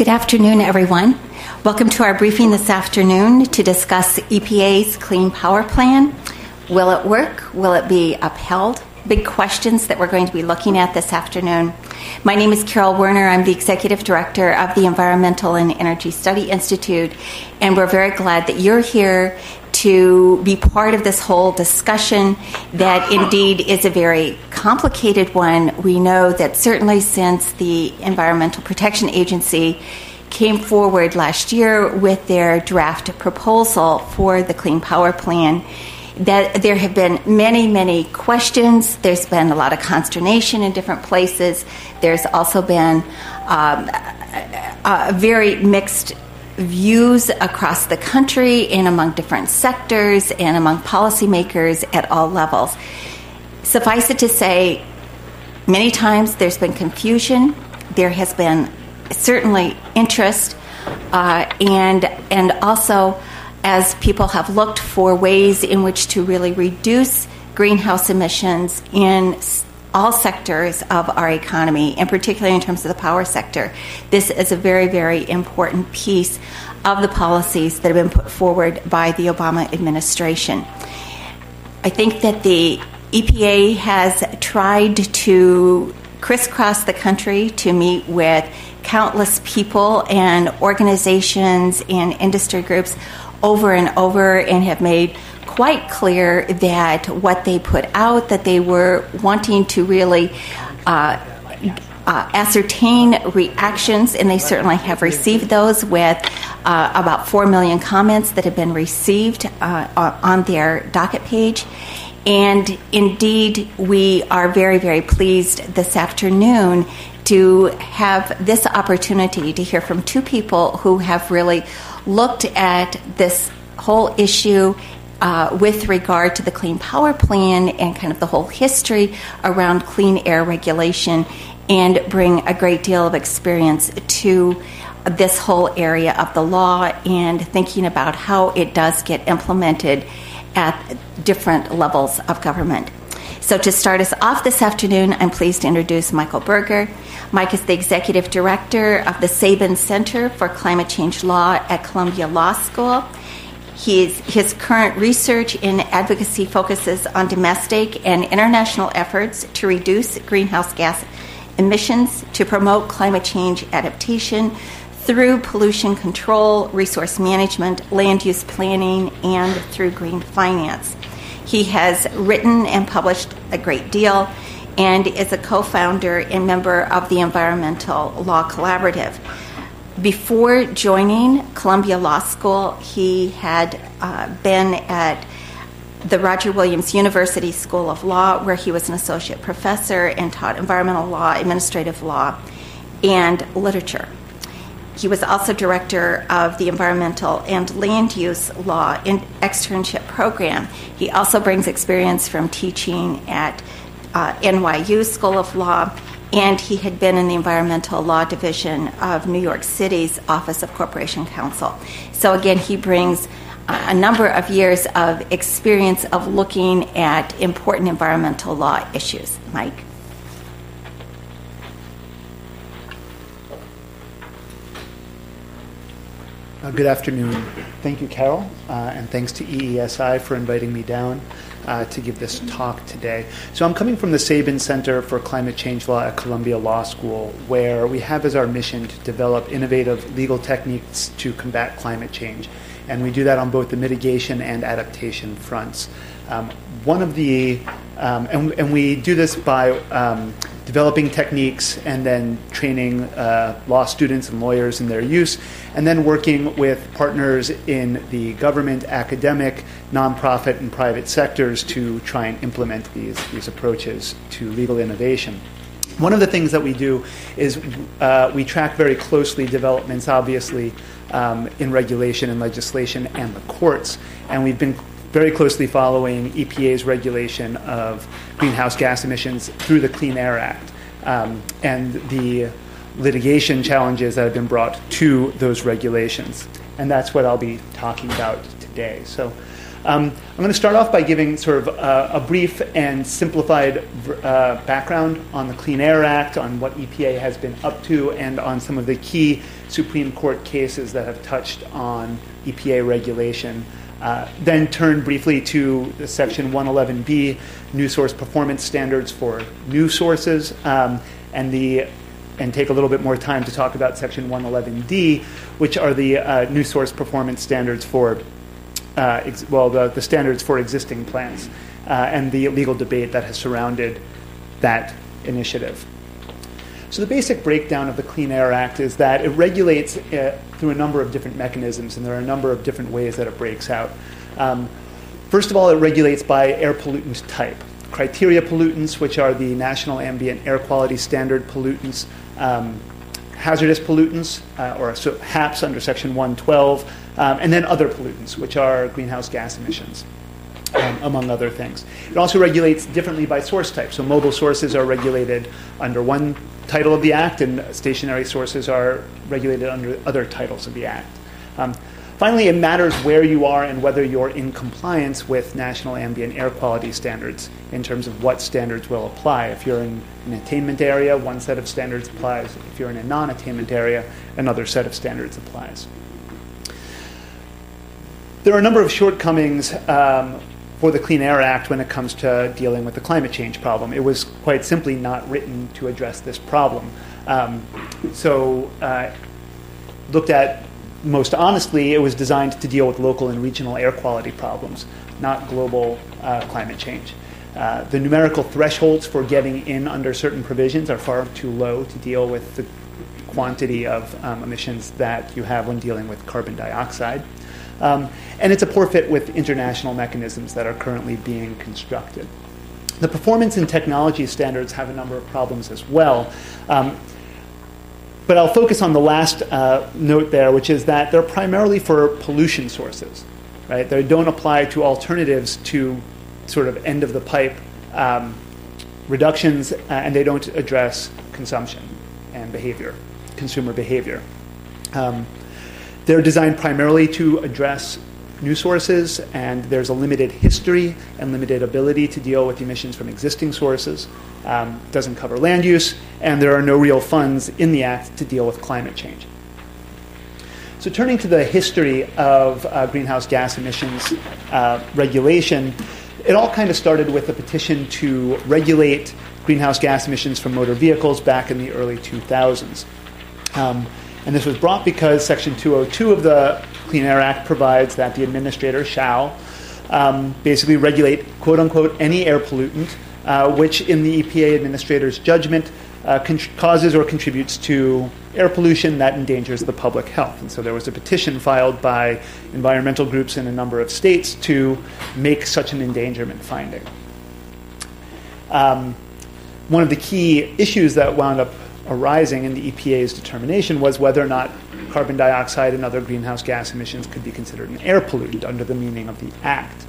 Good afternoon, everyone. Welcome to our briefing this afternoon to discuss EPA's Clean Power Plan. Will it work? Will it be upheld? Big questions that we're going to be looking at this afternoon. My name is Carol Werner. I'm the Executive Director of the Environmental and Energy Study Institute, and we're very glad that you're here to be part of this whole discussion that indeed is a very complicated one. We know that certainly since the Environmental Protection Agency came forward last year with their draft proposal for the Clean Power Plan, that there have been many, many questions. There's been a lot of consternation in different places. There's also been um, very mixed views across the country and among different sectors and among policymakers at all levels. Suffice it to say, many times there's been confusion, there has been certainly interest, uh, and, and also as people have looked for ways in which to really reduce greenhouse emissions in all sectors of our economy, and particularly in terms of the power sector. This is a very, very important piece of the policies that have been put forward by the Obama administration. I think that the EPA has tried to crisscross the country to meet with countless people and organizations and industry groups over and over and have made quite clear that what they put out, that they were wanting to really uh, uh, ascertain reactions, and they certainly have received those with uh, about 4 million comments that have been received uh, on their docket page. And indeed, we are very, very pleased this afternoon to have this opportunity to hear from two people who have really looked at this whole issue uh, with regard to the Clean Power Plan and kind of the whole history around clean air regulation and bring a great deal of experience to this whole area of the law and thinking about how it does get implemented at different levels of government. So, to start us off this afternoon, I'm pleased to introduce Michael Burger. Mike is the executive director of the Sabin Center for Climate Change Law at Columbia Law School. His, his current research in advocacy focuses on domestic and international efforts to reduce greenhouse gas emissions, to promote climate change adaptation through pollution control, resource management, land use planning, and through green finance. He has written and published a great deal and is a co founder and member of the Environmental Law Collaborative. Before joining Columbia Law School, he had uh, been at the Roger Williams University School of Law, where he was an associate professor and taught environmental law, administrative law, and literature. He was also director of the Environmental and Land Use Law in externship program. He also brings experience from teaching at uh, NYU School of Law and he had been in the environmental law division of New York City's Office of Corporation Counsel. So, again, he brings a number of years of experience of looking at important environmental law issues. Mike? Uh, good afternoon. Thank you, Carol, uh, and thanks to EESI for inviting me down uh, to give this talk today. So, I'm coming from the Sabin Center for Climate Change Law at Columbia Law School, where we have as our mission to develop innovative legal techniques to combat climate change. And we do that on both the mitigation and adaptation fronts. Um, one of the, um, and, and, we do this by um, developing techniques and then training uh, law students and lawyers in their use, and then working with partners in the government, academic, nonprofit, and private sectors to try and implement these, these approaches to legal innovation. One of the things that we do is uh, we track very closely developments, obviously, um, in regulation and legislation and the courts, and we've been very closely following EPA's regulation of greenhouse gas emissions through the Clean Air Act um, and the litigation challenges that have been brought to those regulations. And that's what I'll be talking about today. So um, I'm going to start off by giving sort of a, a brief and simplified uh, background on the Clean Air Act, on what EPA has been up to, and on some of the key Supreme Court cases that have touched on EPA regulation. Uh, then turn briefly to Section 111B, new source performance standards for new sources, um, and the and take a little bit more time to talk about Section 111D, which are the uh, new source performance standards for uh, ex- well the, the standards for existing plants uh, and the legal debate that has surrounded that initiative. So, the basic breakdown of the Clean Air Act is that it regulates uh, through a number of different mechanisms, and there are a number of different ways that it breaks out. Um, first of all, it regulates by air pollutant type. Criteria pollutants, which are the National Ambient Air Quality Standard pollutants, um, hazardous pollutants, uh, or so HAPs under Section 112, um, and then other pollutants, which are greenhouse gas emissions um, among other things. It also regulates differently by source type. So mobile sources are regulated under one title of the Act, and stationary sources are regulated under other titles of the Act. Um, finally, it matters where you are and whether you're in compliance with national ambient air quality standards in terms of what standards will apply. If you're in an attainment area, one set of standards applies. If you're in a non attainment area, another set of standards applies. There are a number of shortcomings um, for the Clean Air Act when it comes to dealing with the climate change problem. It was quite simply not written to address this problem. Um, so, uh, looked at most honestly, it was designed to deal with local and regional air quality problems, not global uh, climate change. Uh, the numerical thresholds for getting in under certain provisions are far too low to deal with the quantity of um, emissions that you have when dealing with carbon dioxide. Um, and it's a poor fit with international mechanisms that are currently being constructed. The performance and technology standards have a number of problems as well. Um, but I'll focus on the last uh, note there, which is that they're primarily for pollution sources, right? They don't apply to alternatives to sort of end of the pipe um, reductions, uh, and they don't address consumption and behavior, consumer behavior. Um, they're designed primarily to address new sources, and there's a limited history and limited ability to deal with emissions from existing sources. Um, doesn't cover land use, and there are no real funds in the Act to deal with climate change. So, turning to the history of uh, greenhouse gas emissions uh, regulation, it all kind of started with a petition to regulate greenhouse gas emissions from motor vehicles back in the early 2000s. Um, and this was brought because Section 202 of the Clean Air Act provides that the administrator shall um, basically regulate, quote unquote, any air pollutant uh, which, in the EPA administrator's judgment, uh, con- causes or contributes to air pollution that endangers the public health. And so there was a petition filed by environmental groups in a number of states to make such an endangerment finding. Um, one of the key issues that wound up arising in the EPA's determination was whether or not carbon dioxide and other greenhouse gas emissions could be considered an air pollutant under the meaning of the Act.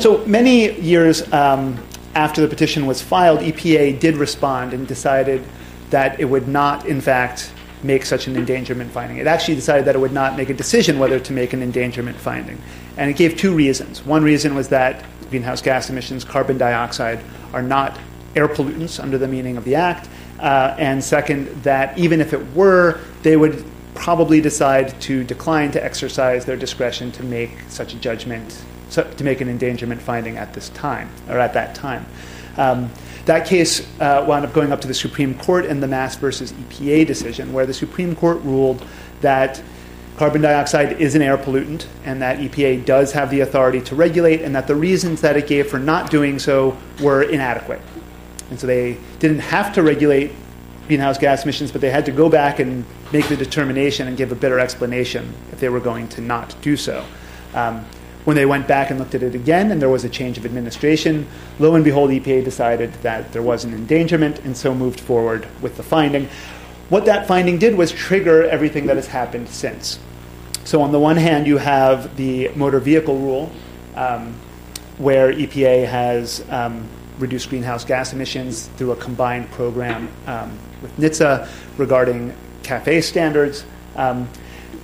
So many years um, after the petition was filed, EPA did respond and decided that it would not, in fact, make such an endangerment finding. It actually decided that it would not make a decision whether to make an endangerment finding. And it gave two reasons. One reason was that greenhouse gas emissions, carbon dioxide, are not air pollutants under the meaning of the Act. Uh, and second, that even if it were, they would probably decide to decline to exercise their discretion to make such a judgment, to make an endangerment finding at this time, or at that time. Um, that case uh, wound up going up to the Supreme Court in the Mass versus EPA decision, where the Supreme Court ruled that carbon dioxide is an air pollutant and that EPA does have the authority to regulate, and that the reasons that it gave for not doing so were inadequate. And so they didn't have to regulate greenhouse gas emissions, but they had to go back and make the determination and give a better explanation if they were going to not do so. Um, when they went back and looked at it again and there was a change of administration, lo and behold, EPA decided that there was an endangerment and so moved forward with the finding. What that finding did was trigger everything that has happened since. So, on the one hand, you have the motor vehicle rule, um, where EPA has um, reduced greenhouse gas emissions through a combined program um, with NHTSA regarding CAFE standards, um,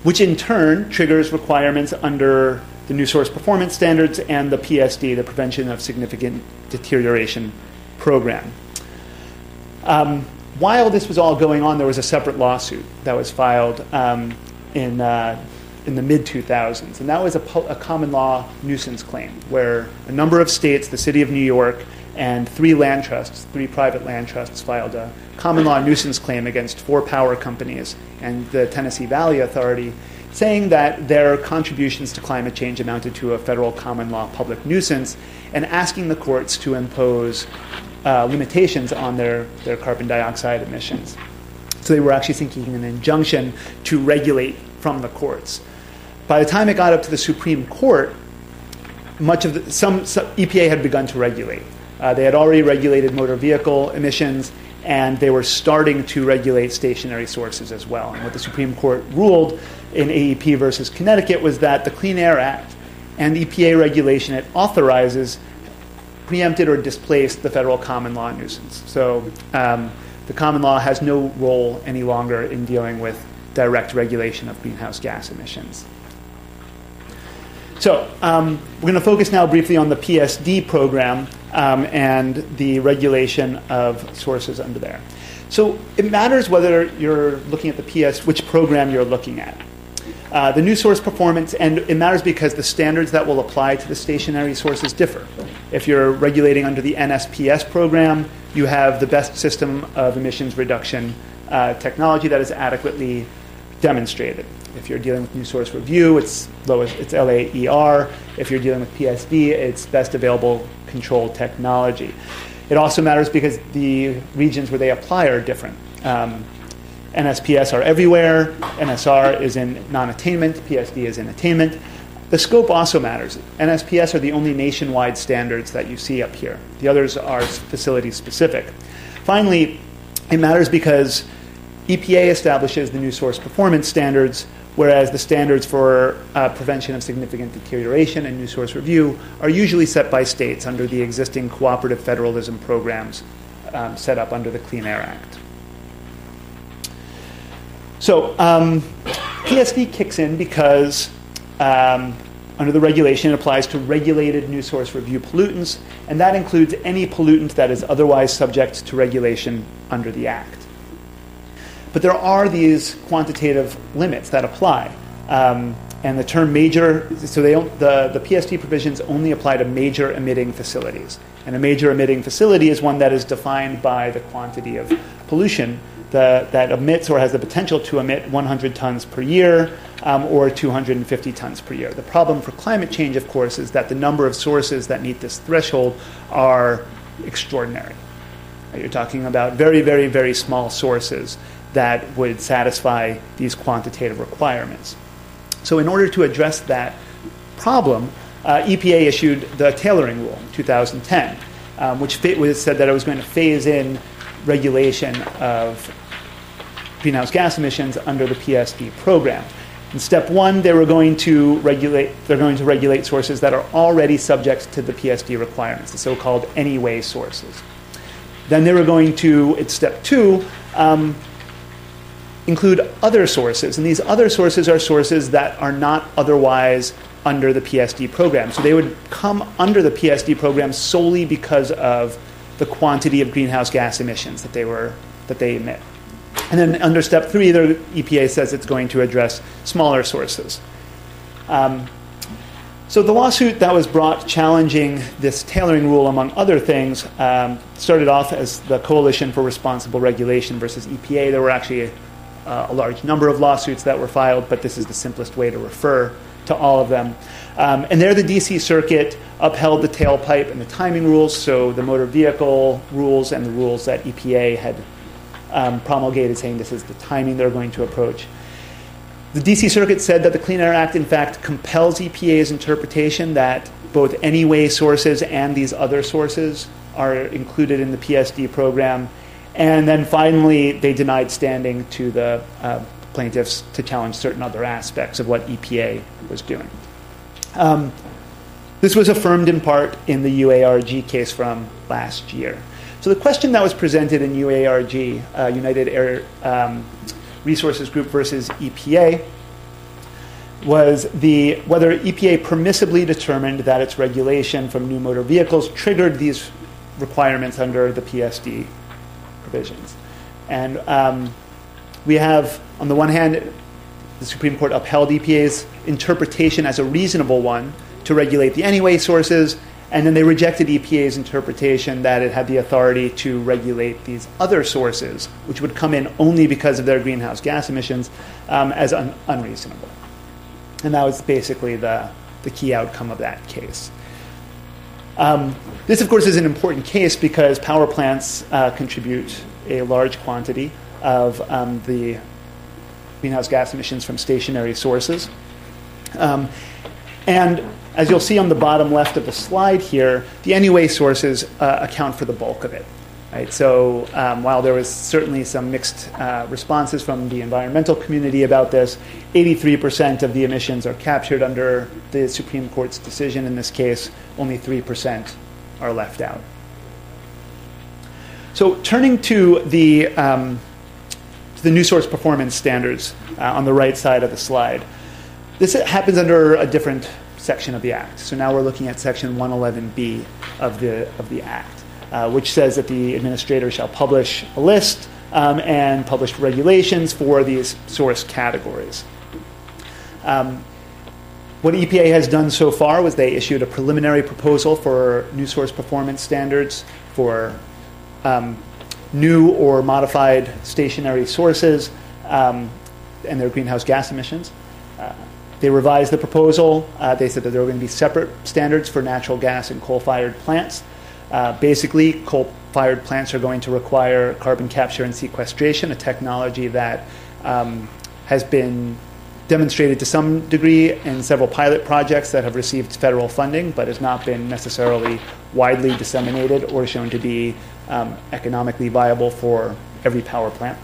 which in turn triggers requirements under the new source performance standards and the PSD, the Prevention of Significant Deterioration Program. Um, while this was all going on, there was a separate lawsuit that was filed um, in, uh, in the mid 2000s. And that was a, a common law nuisance claim where a number of states, the city of New York, and three land trusts, three private land trusts, filed a common law nuisance claim against four power companies and the Tennessee Valley Authority, saying that their contributions to climate change amounted to a federal common law public nuisance, and asking the courts to impose uh, limitations on their, their carbon dioxide emissions. So they were actually seeking an injunction to regulate from the courts. By the time it got up to the Supreme Court, much of the, some, some EPA had begun to regulate. Uh, they had already regulated motor vehicle emissions, and they were starting to regulate stationary sources as well. And what the Supreme Court ruled in AEP versus Connecticut was that the Clean Air Act and EPA regulation it authorizes preempted or displaced the federal common law nuisance. So um, the common law has no role any longer in dealing with direct regulation of greenhouse gas emissions. So um, we're going to focus now briefly on the PSD program um, and the regulation of sources under there. So it matters whether you're looking at the PS, which program you're looking at. Uh, the new source performance, and it matters because the standards that will apply to the stationary sources differ. If you're regulating under the NSPS program, you have the best system of emissions reduction uh, technology that is adequately demonstrated. If you're dealing with new source review, it's lowest, it's LAER. If you're dealing with PSD, it's best available control technology. It also matters because the regions where they apply are different. Um, NSPS are everywhere, NSR is in non attainment, PSD is in attainment. The scope also matters. NSPS are the only nationwide standards that you see up here, the others are facility specific. Finally, it matters because EPA establishes the new source performance standards, whereas the standards for uh, prevention of significant deterioration and new source review are usually set by states under the existing cooperative federalism programs um, set up under the Clean Air Act. So um, PSD kicks in because um, under the regulation it applies to regulated new source review pollutants, and that includes any pollutant that is otherwise subject to regulation under the Act. But there are these quantitative limits that apply. Um, and the term major, so they the, the PSD provisions only apply to major emitting facilities. And a major emitting facility is one that is defined by the quantity of pollution the, that emits or has the potential to emit 100 tons per year um, or 250 tons per year. The problem for climate change, of course, is that the number of sources that meet this threshold are extraordinary. You're talking about very, very, very small sources that would satisfy these quantitative requirements. So, in order to address that problem, uh, EPA issued the tailoring rule in 2010, um, which said that it was going to phase in regulation of greenhouse gas emissions under the PSD program. In step one, they were going to regulate. They're going to regulate sources that are already subject to the PSD requirements, the so-called anyway sources. Then they were going to, at step two, um, include other sources, and these other sources are sources that are not otherwise under the PSD program. So they would come under the PSD program solely because of the quantity of greenhouse gas emissions that they were that they emit. And then under step three, the EPA says it's going to address smaller sources. Um, so the lawsuit that was brought challenging this tailoring rule, among other things, um, started off as the Coalition for Responsible Regulation versus EPA. There were actually uh, a large number of lawsuits that were filed, but this is the simplest way to refer to all of them. Um, and there, the DC Circuit upheld the tailpipe and the timing rules, so the motor vehicle rules and the rules that EPA had um, promulgated saying this is the timing they're going to approach. The DC Circuit said that the Clean Air Act, in fact, compels EPA's interpretation that both anyway sources and these other sources are included in the PSD program. And then finally, they denied standing to the uh, plaintiffs to challenge certain other aspects of what EPA was doing. Um, this was affirmed in part in the UARG case from last year. So the question that was presented in UARG, uh, United Air um, Resources Group versus EPA, was the whether EPA permissibly determined that its regulation from new motor vehicles triggered these requirements under the PSD provisions. And um, we have, on the one hand, the Supreme Court upheld EPA's interpretation as a reasonable one to regulate the anyway sources, and then they rejected EPA's interpretation that it had the authority to regulate these other sources, which would come in only because of their greenhouse gas emissions, um, as un- unreasonable. And that was basically the, the key outcome of that case. Um, this, of course, is an important case because power plants uh, contribute a large quantity of um, the greenhouse gas emissions from stationary sources. Um, and as you'll see on the bottom left of the slide here, the anyway sources uh, account for the bulk of it. Right? So um, while there was certainly some mixed uh, responses from the environmental community about this, 83% of the emissions are captured under the Supreme Court's decision in this case. Only 3% are left out. So turning to the, um, to the new source performance standards uh, on the right side of the slide, this happens under a different section of the Act. So now we're looking at Section 111B of the, of the Act, uh, which says that the administrator shall publish a list um, and publish regulations for these source categories. Um, what EPA has done so far was they issued a preliminary proposal for new source performance standards for um, new or modified stationary sources um, and their greenhouse gas emissions. Uh, they revised the proposal. Uh, they said that there were going to be separate standards for natural gas and coal fired plants. Uh, basically, coal fired plants are going to require carbon capture and sequestration, a technology that um, has been demonstrated to some degree in several pilot projects that have received federal funding, but has not been necessarily widely disseminated or shown to be um, economically viable for every power plant.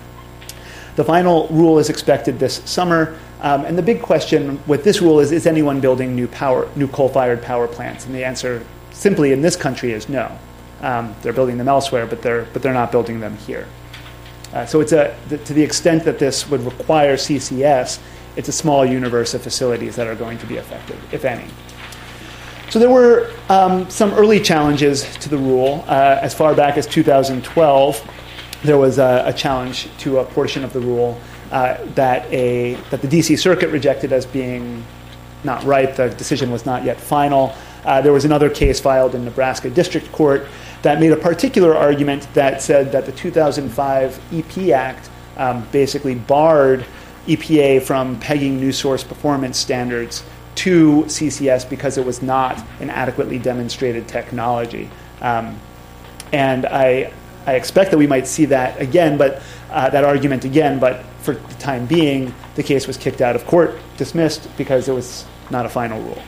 The final rule is expected this summer. Um, and the big question with this rule is: Is anyone building new power, new coal-fired power plants? And the answer, simply in this country, is no. Um, they're building them elsewhere, but they're but they're not building them here. Uh, so it's a to the extent that this would require CCS, it's a small universe of facilities that are going to be affected, if any. So there were um, some early challenges to the rule. Uh, as far back as 2012, there was a, a challenge to a portion of the rule uh, that, a, that the DC Circuit rejected as being not right. The decision was not yet final. Uh, there was another case filed in Nebraska District Court that made a particular argument that said that the 2005 EP Act um, basically barred EPA from pegging new source performance standards to CCS because it was not an adequately demonstrated technology. Um, and I, I expect that we might see that again, but uh, that argument again, but for the time being, the case was kicked out of court, dismissed, because it was not a final rule.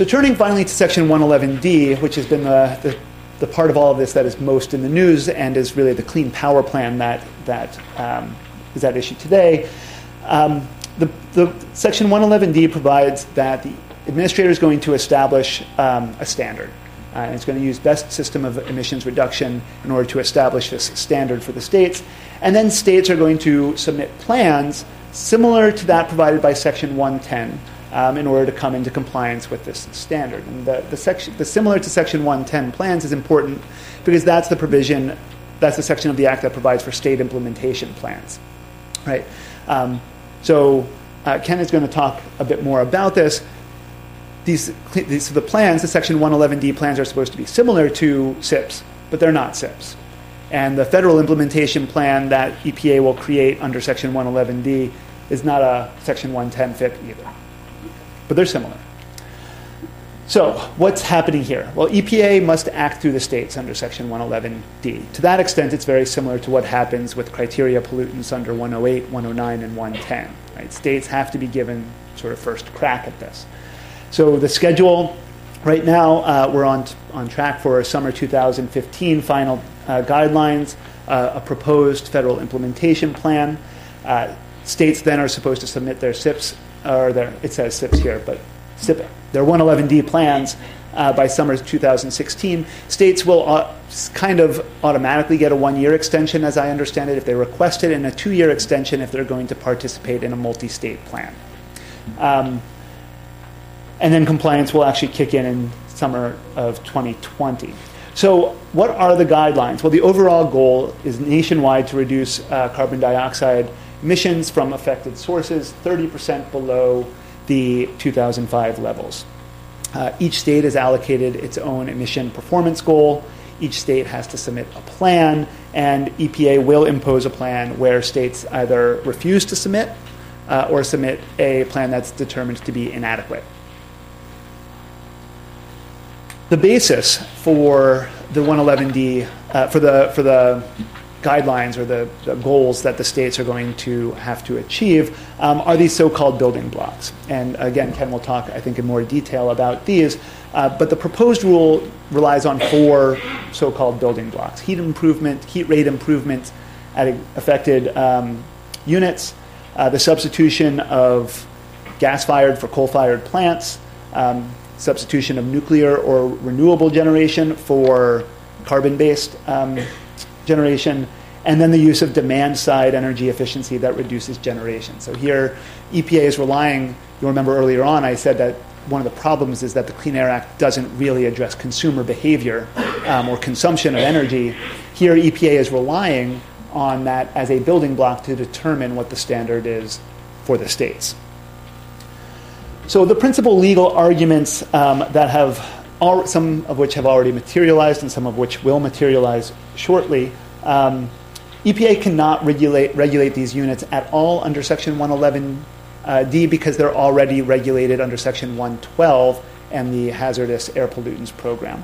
So, turning finally to Section 111D, which has been the, the, the, part of all of this that is most in the news and is really the Clean Power Plan that, that um, is at issue today. Um, the, the, Section 111D provides that the administrator is going to establish um, a standard. Uh, and it's going to use best system of emissions reduction in order to establish this standard for the states. And then states are going to submit plans similar to that provided by Section 110 um, in order to come into compliance with this standard. And the, the, section, the similar to Section 110 plans is important because that's the provision, that's the section of the Act that provides for state implementation plans. Right? Um, so uh, Ken is going to talk a bit more about this these, these the plans, the Section 111D plans, are supposed to be similar to SIPs, but they're not SIPs. And the federal implementation plan that EPA will create under Section 111D is not a Section 110 FIP either. But they're similar. So, what's happening here? Well, EPA must act through the states under Section 111D. To that extent, it's very similar to what happens with criteria pollutants under 108, 109, and 110. Right? States have to be given sort of first crack at this. So the schedule right now, uh, we're on, on track for summer 2015 final uh, guidelines, uh, a proposed federal implementation plan. Uh, states then are supposed to submit their SIPs, or their, it says SIPs here, but SIP, their 111D plans uh, by summer 2016. States will uh, kind of automatically get a one year extension, as I understand it, if they request it, and a two year extension if they're going to participate in a multi state plan. Um, and then compliance will actually kick in in summer of 2020. So, what are the guidelines? Well, the overall goal is nationwide to reduce uh, carbon dioxide emissions from affected sources 30% below the 2005 levels. Uh, each state is allocated its own emission performance goal. Each state has to submit a plan, and EPA will impose a plan where states either refuse to submit uh, or submit a plan that's determined to be inadequate. The basis for the 111D, uh, for the for the guidelines or the, the, goals that the states are going to have to achieve um, are these so-called building blocks. And again, Ken will talk, I think, in more detail about these. Uh, but the proposed rule relies on four so-called building blocks: heat improvement, heat rate improvement at affected um, units, uh, the substitution of gas-fired for coal-fired plants, um, substitution of nuclear or renewable generation for carbon-based um, generation, and then the use of demand side energy efficiency that reduces generation. So here, EPA is relying, you'll remember earlier on, I said that one of the problems is that the Clean Air Act doesn't really address consumer behavior um, or consumption of energy. Here, EPA is relying on that as a building block to determine what the standard is for the states. So, the principal legal arguments um, that have all, some of which have already materialized and some of which will materialize shortly. Um, EPA cannot regulate, regulate these units at all under Section 111D uh, because they're already regulated under Section 112 and the Hazardous Air Pollutants Program.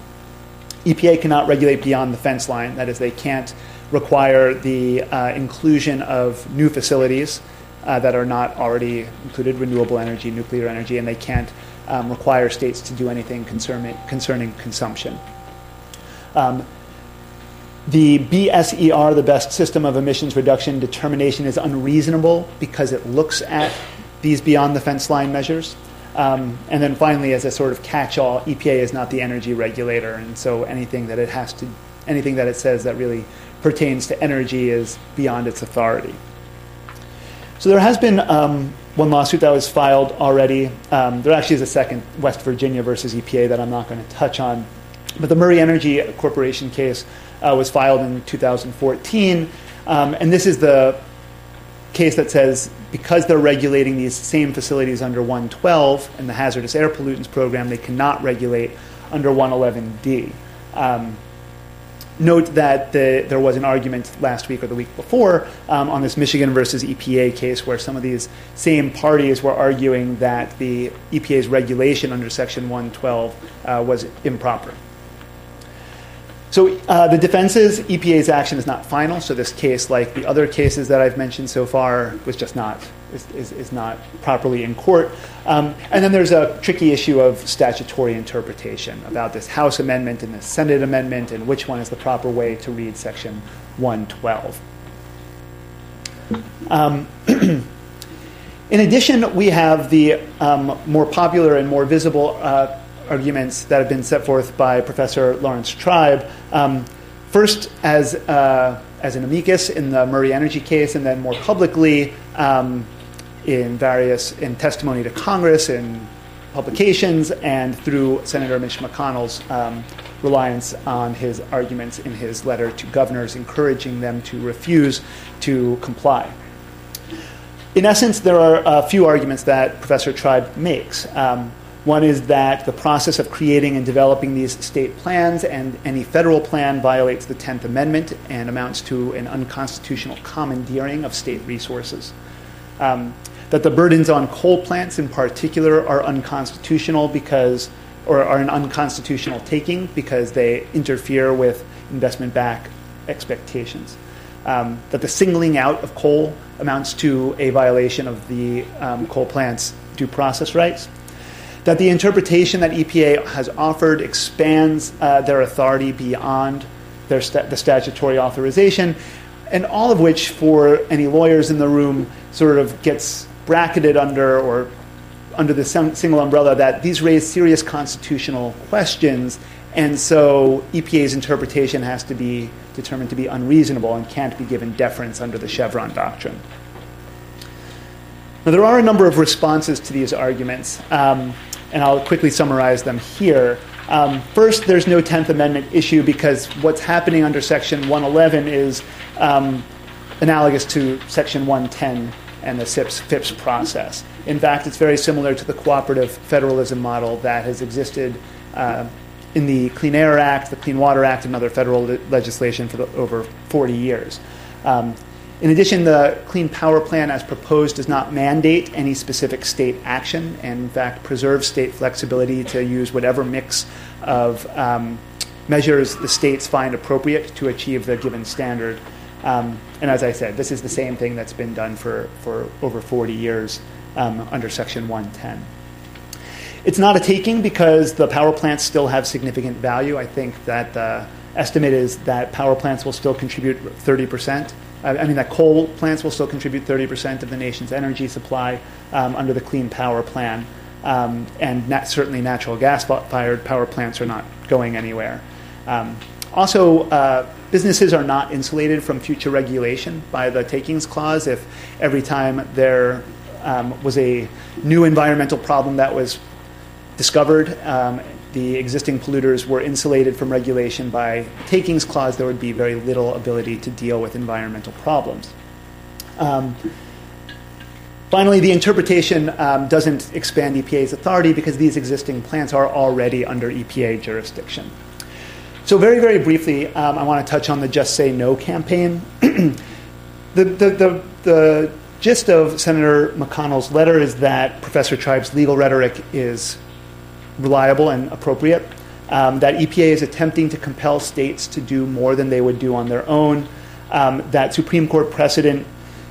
EPA cannot regulate beyond the fence line, that is, they can't require the uh, inclusion of new facilities uh, that are not already included, renewable energy, nuclear energy, and they can't um, require states to do anything concerning, concerning consumption. Um, the BSER, the best system of emissions reduction determination, is unreasonable because it looks at these beyond the fence line measures. Um, and then finally, as a sort of catch-all, EPA is not the energy regulator, and so anything that it has to, anything that it says that really pertains to energy is beyond its authority. So there has been um, one lawsuit that was filed already. Um, there actually is a second, West Virginia versus EPA, that I'm not going to touch on. But the Murray Energy Corporation case uh, was filed in 2014. Um, and this is the case that says because they're regulating these same facilities under 112 and the hazardous air pollutants program, they cannot regulate under 111D. Um, note that the, there was an argument last week or the week before um, on this Michigan versus EPA case where some of these same parties were arguing that the EPA's regulation under Section 112 uh, was improper. So uh, the defense is EPA's action is not final. So this case, like the other cases that I've mentioned so far, was just not is, is, is not properly in court. Um, and then there's a tricky issue of statutory interpretation about this House amendment and the Senate amendment, and which one is the proper way to read Section 112. Um, in addition, we have the um, more popular and more visible. Uh, arguments that have been set forth by Professor Laurence Tribe. Um, first, as, uh, as an amicus in the Murray Energy case, and then more publicly um, in various in testimony to Congress, in publications, and through Senator Mitch McConnell's um, reliance on his arguments in his letter to governors, encouraging them to refuse to comply. In essence, there are a few arguments that Professor Tribe makes. Um, one is that the process of creating and developing these state plans and any federal plan violates the 10th Amendment and amounts to an unconstitutional commandeering of state resources. Um, that the burdens on coal plants in particular are unconstitutional because, or are an unconstitutional taking because they interfere with investment back expectations. Um, that the singling out of coal amounts to a violation of the um, coal plant's due process rights that the interpretation that EPA has offered expands uh, their authority beyond their sta- the statutory authorization, and all of which, for any lawyers in the room, sort of gets bracketed under or under the single umbrella that these raise serious constitutional questions, and so EPA's interpretation has to be determined to be unreasonable and can't be given deference under the Chevron doctrine. Now, there are a number of responses to these arguments. Um, and I'll quickly summarize them here. Um, first, there's no 10th Amendment issue because what's happening under Section 111 is um, analogous to Section 110 and the SIPS, FIPS process. In fact, it's very similar to the cooperative federalism model that has existed uh, in the Clean Air Act, the Clean Water Act, and other federal le- legislation for the, over 40 years. Um, in addition, the Clean Power Plan, as proposed, does not mandate any specific state action, and in fact preserves state flexibility to use whatever mix of um, measures the states find appropriate to achieve the given standard. Um, and as I said, this is the same thing that's been done for, for over 40 years um, under Section 110. It's not a taking because the power plants still have significant value. I think that the estimate is that power plants will still contribute 30%. I mean, that coal plants will still contribute 30% of the nation's energy supply um, under the Clean Power Plan. Um, and nat- certainly natural gas fired power plants are not going anywhere. Um, also, uh, businesses are not insulated from future regulation by the takings clause. If every time there um, was a new environmental problem that was discovered, um, the existing polluters were insulated from regulation by takings clause, there would be very little ability to deal with environmental problems. Um, finally, the interpretation um, doesn't expand EPA's authority because these existing plants are already under EPA jurisdiction. So, very, very briefly, um, I want to touch on the Just Say No campaign. the, the, the, the gist of Senator McConnell's letter is that Professor Tribe's legal rhetoric is reliable and appropriate. Um, that EPA is attempting to compel states to do more than they would do on their own. Um, that Supreme Court precedent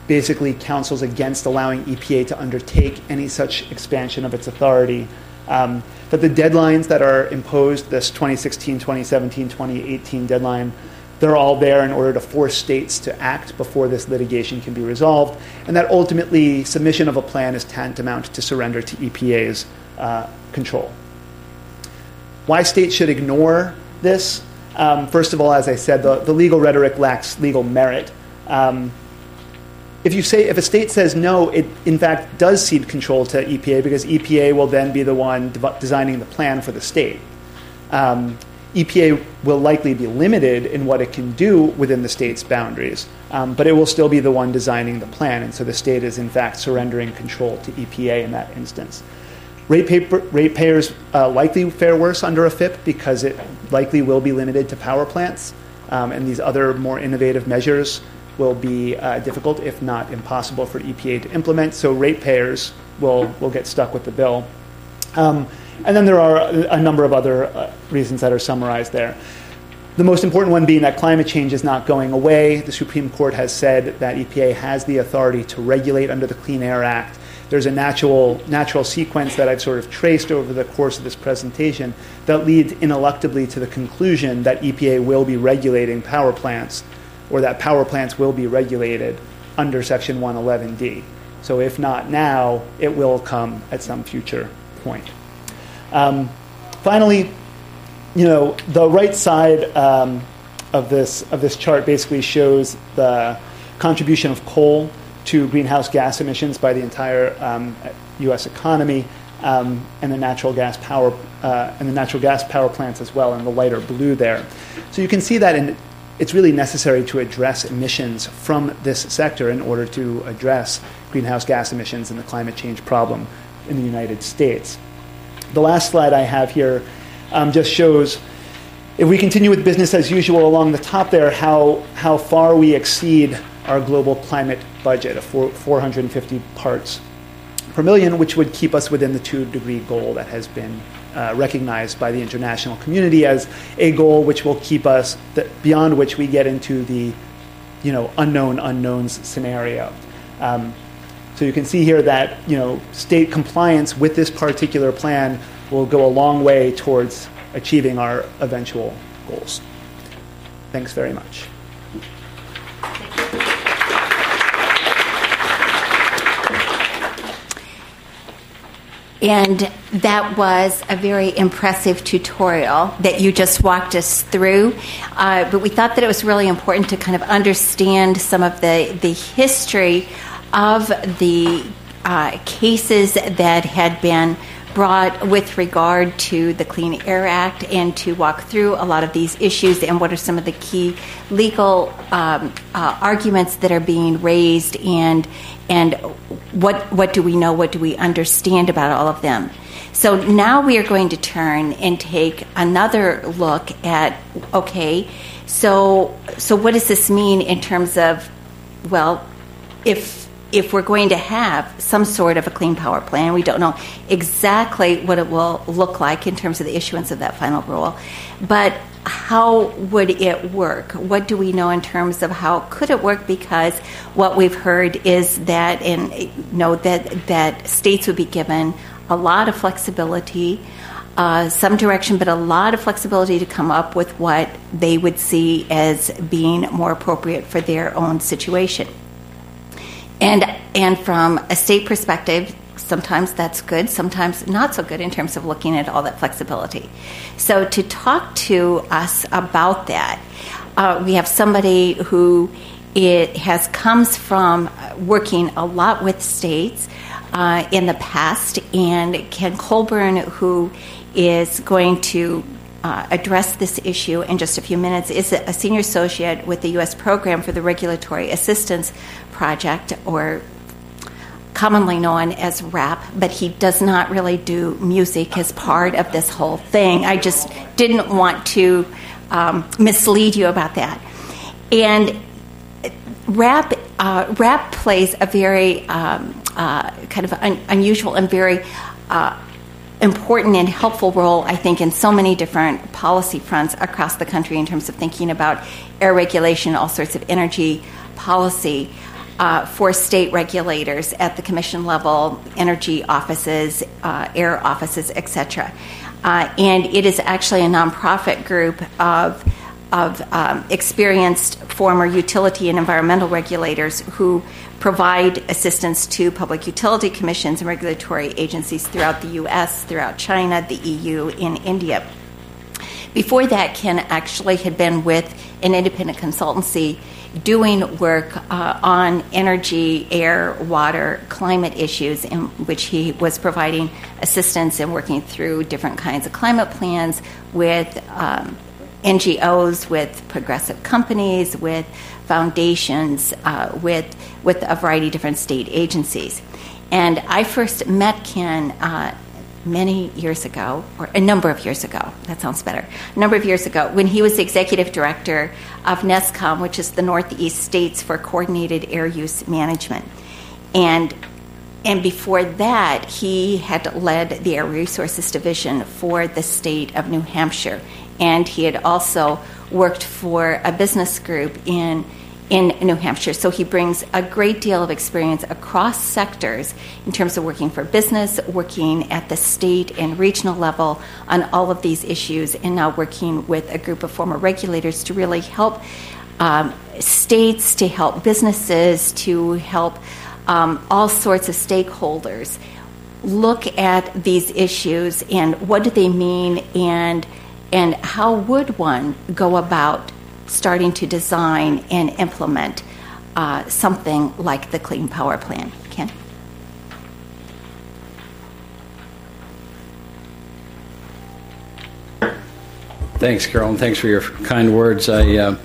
basically counsels against allowing EPA to undertake any such expansion of its authority um, that the deadlines that are imposed, this 2016, 2017, 2018 deadline, they're all there in order to force states to act before this litigation can be resolved, and that ultimately submission of a plan is tantamount to surrender to EPA's uh, control. Why states should ignore this? Um, first of all, as I said, the, the legal rhetoric lacks legal merit. Um, if you say if a state says no, it in fact does cede control to EPA because EPA will then be the one de- designing the plan for the state. Um, EPA will likely be limited in what it can do within the state's boundaries, um, but it will still be the one designing the plan, and so the state is in fact surrendering control to EPA in that instance. Ratepayers uh, likely fare worse under a FIP because it likely will be limited to power plants, um, and these other more innovative measures will be uh, difficult, if not impossible, for EPA to implement. So ratepayers will, will get stuck with the bill. Um, and then there are a number of other uh, reasons that are summarized there. The most important one being that climate change is not going away. The Supreme Court has said that EPA has the authority to regulate under the Clean Air Act. There's a natural, natural sequence that I've sort of traced over the course of this presentation that leads ineluctably to the conclusion that EPA will be regulating power plants or that power plants will be regulated under Section 111D. So if not now, it will come at some future point. Um, finally, you know, the right side um, of this of this chart basically shows the contribution of coal to greenhouse gas emissions by the entire um, U.S. economy, um, and the natural gas power uh, and the natural gas power plants as well, in the lighter blue there. So you can see that in it's really necessary to address emissions from this sector in order to address greenhouse gas emissions and the climate change problem in the United States. The last slide I have here um, just shows if we continue with business as usual along the top there, how, how far we exceed our global climate budget of four, 450 parts per million, which would keep us within the two degree goal that has been uh, recognized by the international community as a goal which will keep us th- beyond which we get into the you know unknown unknowns scenario. Um, so you can see here that you know state compliance with this particular plan will go a long way towards achieving our eventual goals. Thanks very much. And that was a very impressive tutorial that you just walked us through. Uh, but we thought that it was really important to kind of understand some of the, the history of the uh, cases that had been brought with regard to the Clean Air Act and to walk through a lot of these issues and what are some of the key legal um, uh, arguments that are being raised and and what what do we know, what do we understand about all of them. So now we are going to turn and take another look at okay, so so what does this mean in terms of well, if if we're going to have some sort of a clean power plan, we don't know exactly what it will look like in terms of the issuance of that final rule. But how would it work? What do we know in terms of how could it work? Because what we've heard is that you know that that states would be given a lot of flexibility. Uh, some direction, but a lot of flexibility to come up with what they would see as being more appropriate for their own situation. And and from a state perspective, sometimes that's good, sometimes not so good in terms of looking at all that flexibility. So to talk to us about that, uh, we have somebody who it has comes from working a lot with states uh, in the past, and Ken Colburn, who is going to uh, address this issue in just a few minutes, is a senior associate with the U.S. Program for the Regulatory Assistance Project, or commonly known as rap, but he does not really do music as part of this whole thing. I just didn't want to um, mislead you about that. And rap, uh, rap plays a very um, uh, kind of un- unusual and very uh, important and helpful role, I think, in so many different policy fronts across the country in terms of thinking about air regulation, all sorts of energy policy uh, for state regulators at the commission level, energy offices, uh, air offices, etc. Uh, and it is actually a nonprofit group of of um, experienced former utility and environmental regulators who provide assistance to public utility commissions and regulatory agencies throughout the U.S., throughout China, the EU, in India. Before that, Ken actually had been with an independent consultancy doing work uh, on energy, air, water, climate issues, in which he was providing assistance and working through different kinds of climate plans with um, NGOs, with progressive companies, with foundations, uh, with with a variety of different state agencies. And I first met Ken uh, many years ago, or a number of years ago, that sounds better, a number of years ago, when he was the executive director of NESCAUM, which is the Northeast States for Coordinated Air Use Management. And and before that, he had led the Air Resources Division for the state of New Hampshire. And he had also worked for a business group in in New Hampshire. So he brings a great deal of experience across sectors in terms of working for business, working at the state and regional level on all of these issues, and now working with a group of former regulators to really help um, states, to help businesses, to help um, all sorts of stakeholders look at these issues and what do they mean and and how would one go about starting to design and implement uh, something like the Clean Power Plan. Ken? Thanks, Carol, and thanks for your kind words. I, uh,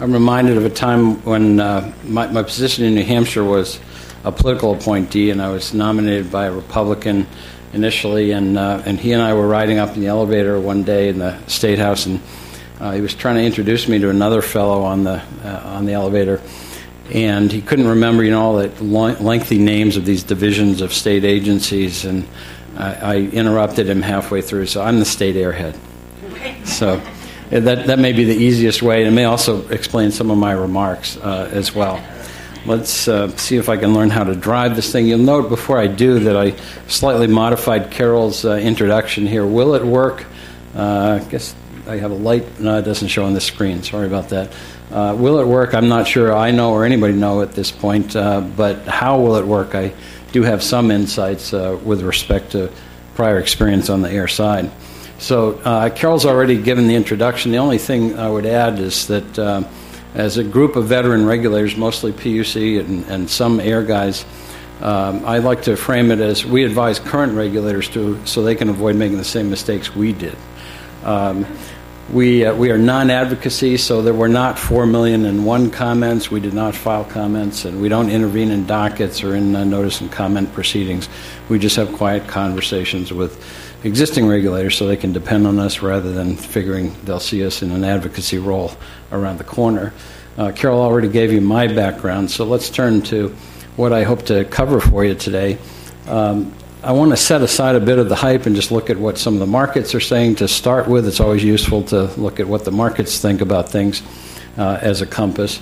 I'm reminded of a time when uh, my, my, position in New Hampshire was a political appointee, and I was nominated by a Republican initially, and, uh, and he and I were riding up in the elevator one day in the State House, and uh, he was trying to introduce me to another fellow on the uh, on the elevator, and he couldn't remember, you know, all the lengthy names of these divisions of state agencies, and I, I interrupted him halfway through. So I'm the state airhead. So that that may be the easiest way, and it may also explain some of my remarks uh, as well. Let's uh, see if I can learn how to drive this thing. You'll note before I do that I slightly modified Carol's uh, introduction here. Will it work? Uh, I guess I have a light. No, it doesn't show on the screen. Sorry about that. Uh, will it work? I'm not sure I know or anybody know at this point. Uh, but how will it work? I do have some insights uh, with respect to prior experience on the air side. So Carol's already given the introduction. The only thing I would add is that as a group of veteran regulators, mostly PUC and, and some air guys, Um, I like to frame it as we advise current regulators to so they can avoid making the same mistakes we did. Um, we, uh, we are non advocacy, so there were not 4 million and one comments. We did not file comments, and we don't intervene in dockets or in uh, notice and comment proceedings. We just have quiet conversations with existing regulators so they can depend on us rather than figuring they'll see us in an advocacy role around the corner. Uh, Carol already gave you my background, so let's turn to what I hope to cover for you today. Um, I want to set aside a bit of the hype and just look at what some of the markets are saying to start with. It's always useful to look at what the markets think about things uh, as a compass.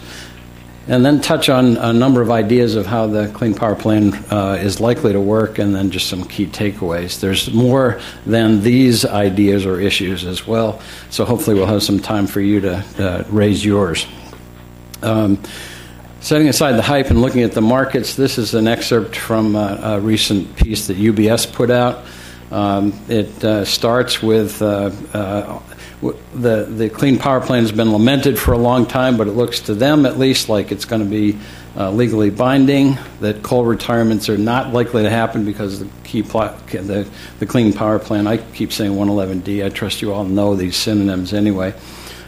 And then touch on a number of ideas of how the Clean Power Plan uh, is likely to work, and then just some key takeaways. There's more than these ideas or issues as well, so hopefully we'll have some time for you to uh, raise yours. Um, Setting aside the hype and looking at the markets, this is an excerpt from a, a recent piece that UBS put out. Um, it uh, starts with uh, uh, the the Clean Power Plan has been lamented for a long time, but it looks to them at least like it's going to be uh, legally binding. That coal retirements are not likely to happen because the key plot, the the Clean Power Plan. I keep saying 111D. I trust you all know these synonyms anyway.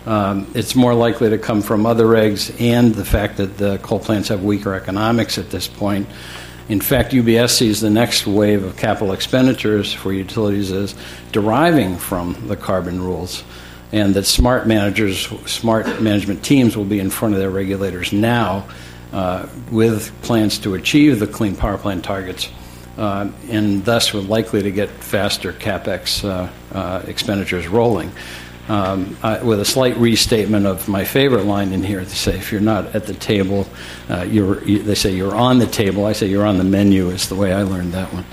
Um, it's more likely to come from other regs and the fact that the coal plants have weaker economics at this point. In fact, UBS sees the next wave of capital expenditures for utilities as deriving from the carbon rules, and that smart managers, smart management teams will be in front of their regulators now uh, with plans to achieve the clean power plant targets. Uh, and thus, we're likely to get faster capex uh, uh expenditures rolling um, I, with a slight restatement of my favorite line in here. They say, if you're not at the table, uh, you're, you, they say you're on the table. I say you're on the menu, is the way I learned that one.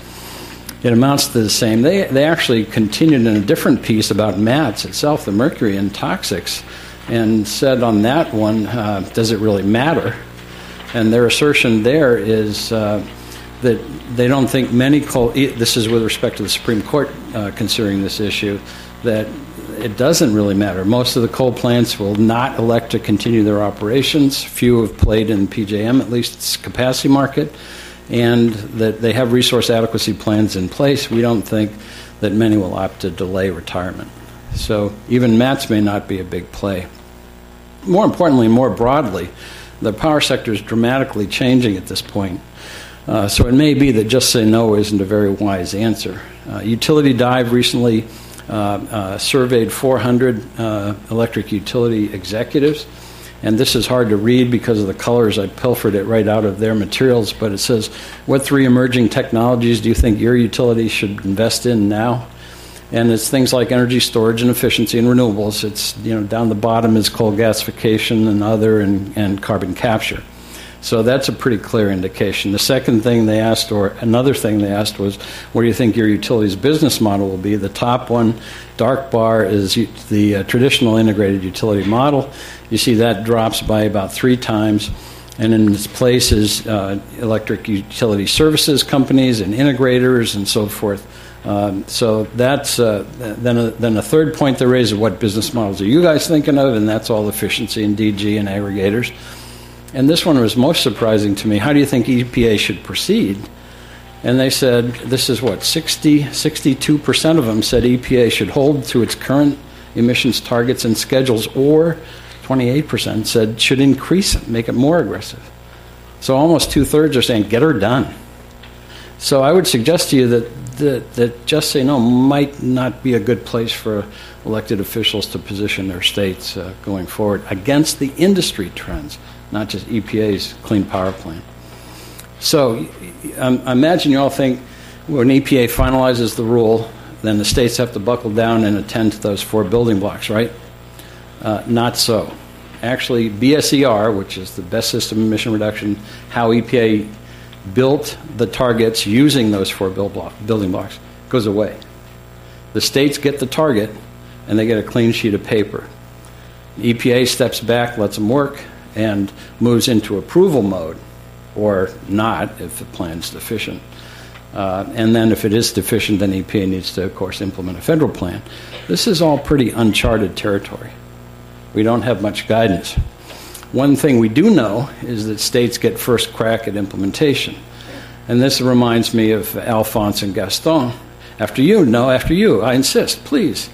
It amounts to the same. They, they actually continued in a different piece about MATS itself, the mercury and toxics, and said on that one, uh, does it really matter? And their assertion there is uh, that they don't think many coal, this is with respect to the Supreme Court uh, considering this issue, that it doesn't really matter. Most of the coal plants will not elect to continue their operations. Few have played in PJM, at least its capacity market, and that they have resource adequacy plans in place. We don't think that many will opt to delay retirement. So even MATS may not be a big play. More importantly, more broadly, the power sector is dramatically changing at this point. Uh, so it may be that just say no isn't a very wise answer. Uh, Utility Dive recently surveyed 400 uh, electric utility executives. And this is hard to read because of the colors. I pilfered it right out of their materials, but it says, What three emerging technologies do you think your utility should invest in now? And it's things like energy storage and efficiency and renewables. It's, you know, down the bottom is coal gasification and other and, and carbon capture. So that's a pretty clear indication. The second thing they asked, or another thing they asked, was what do you think your utility's business model will be? The top one, dark bar, is the uh, traditional integrated utility model. You see that drops by about three times. And in its place is uh, electric utility services companies and integrators and so forth. Um, so that's uh, then. A, then a third point they raise is what business models are you guys thinking of, and that's all efficiency and DG and aggregators. And this one was most surprising to me. How do you think EPA should proceed? And they said, this is what, 60, 62% of them said EPA should hold to its current emissions targets and schedules, or 28% said should increase it, make it more aggressive. So almost two thirds are saying, get her done. So I would suggest to you that, that, that just say no might not be a good place for elected officials to position their states uh, going forward against the industry trends not just EPA's clean power plan. So um, imagine you all think when EPA finalizes the rule, then the states have to buckle down and attend to those four building blocks, right? Uh, not so. Actually, BSER, which is the best system emission reduction, how EPA built the targets using those four building blocks, goes away. The states get the target, and they get a clean sheet of paper. EPA steps back, lets them work, and moves into approval mode, or not if the plan's deficient. Uh, and then if it is deficient, then EPA needs to, of course, implement a federal plan. This is all pretty uncharted territory. We don't have much guidance. One thing we do know is that states get first crack at implementation. And this reminds me of Alphonse and Gaston. After you, no, after you. I insist, please.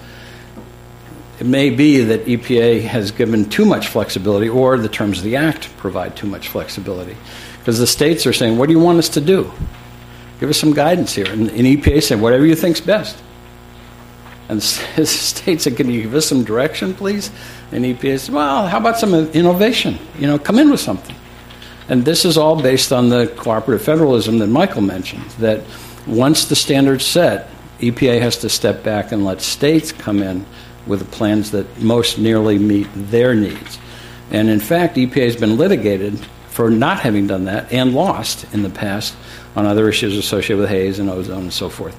It may be that EPA has given too much flexibility, or the terms of the Act provide too much flexibility. Because the states are saying, What do you want us to do? Give us some guidance here. And, and EPA said, Whatever you think's best. And the states said, Can you give us some direction, please? And EPA said, Well, how about some innovation? You know, come in with something. And this is all based on the cooperative federalism that Michael mentioned, that once the standard's set, EPA has to step back and let states come in with the plans that most nearly meet their needs. And in fact, EPA has been litigated for not having done that and lost in the past on other issues associated with haze and ozone and so forth.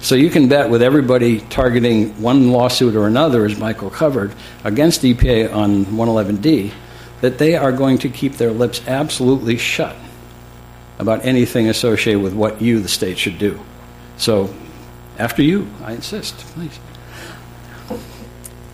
So you can bet with everybody targeting one lawsuit or another, as Michael covered, against EPA on 111D, that they are going to keep their lips absolutely shut about anything associated with what you, the state, should do. So, after you, I insist, please.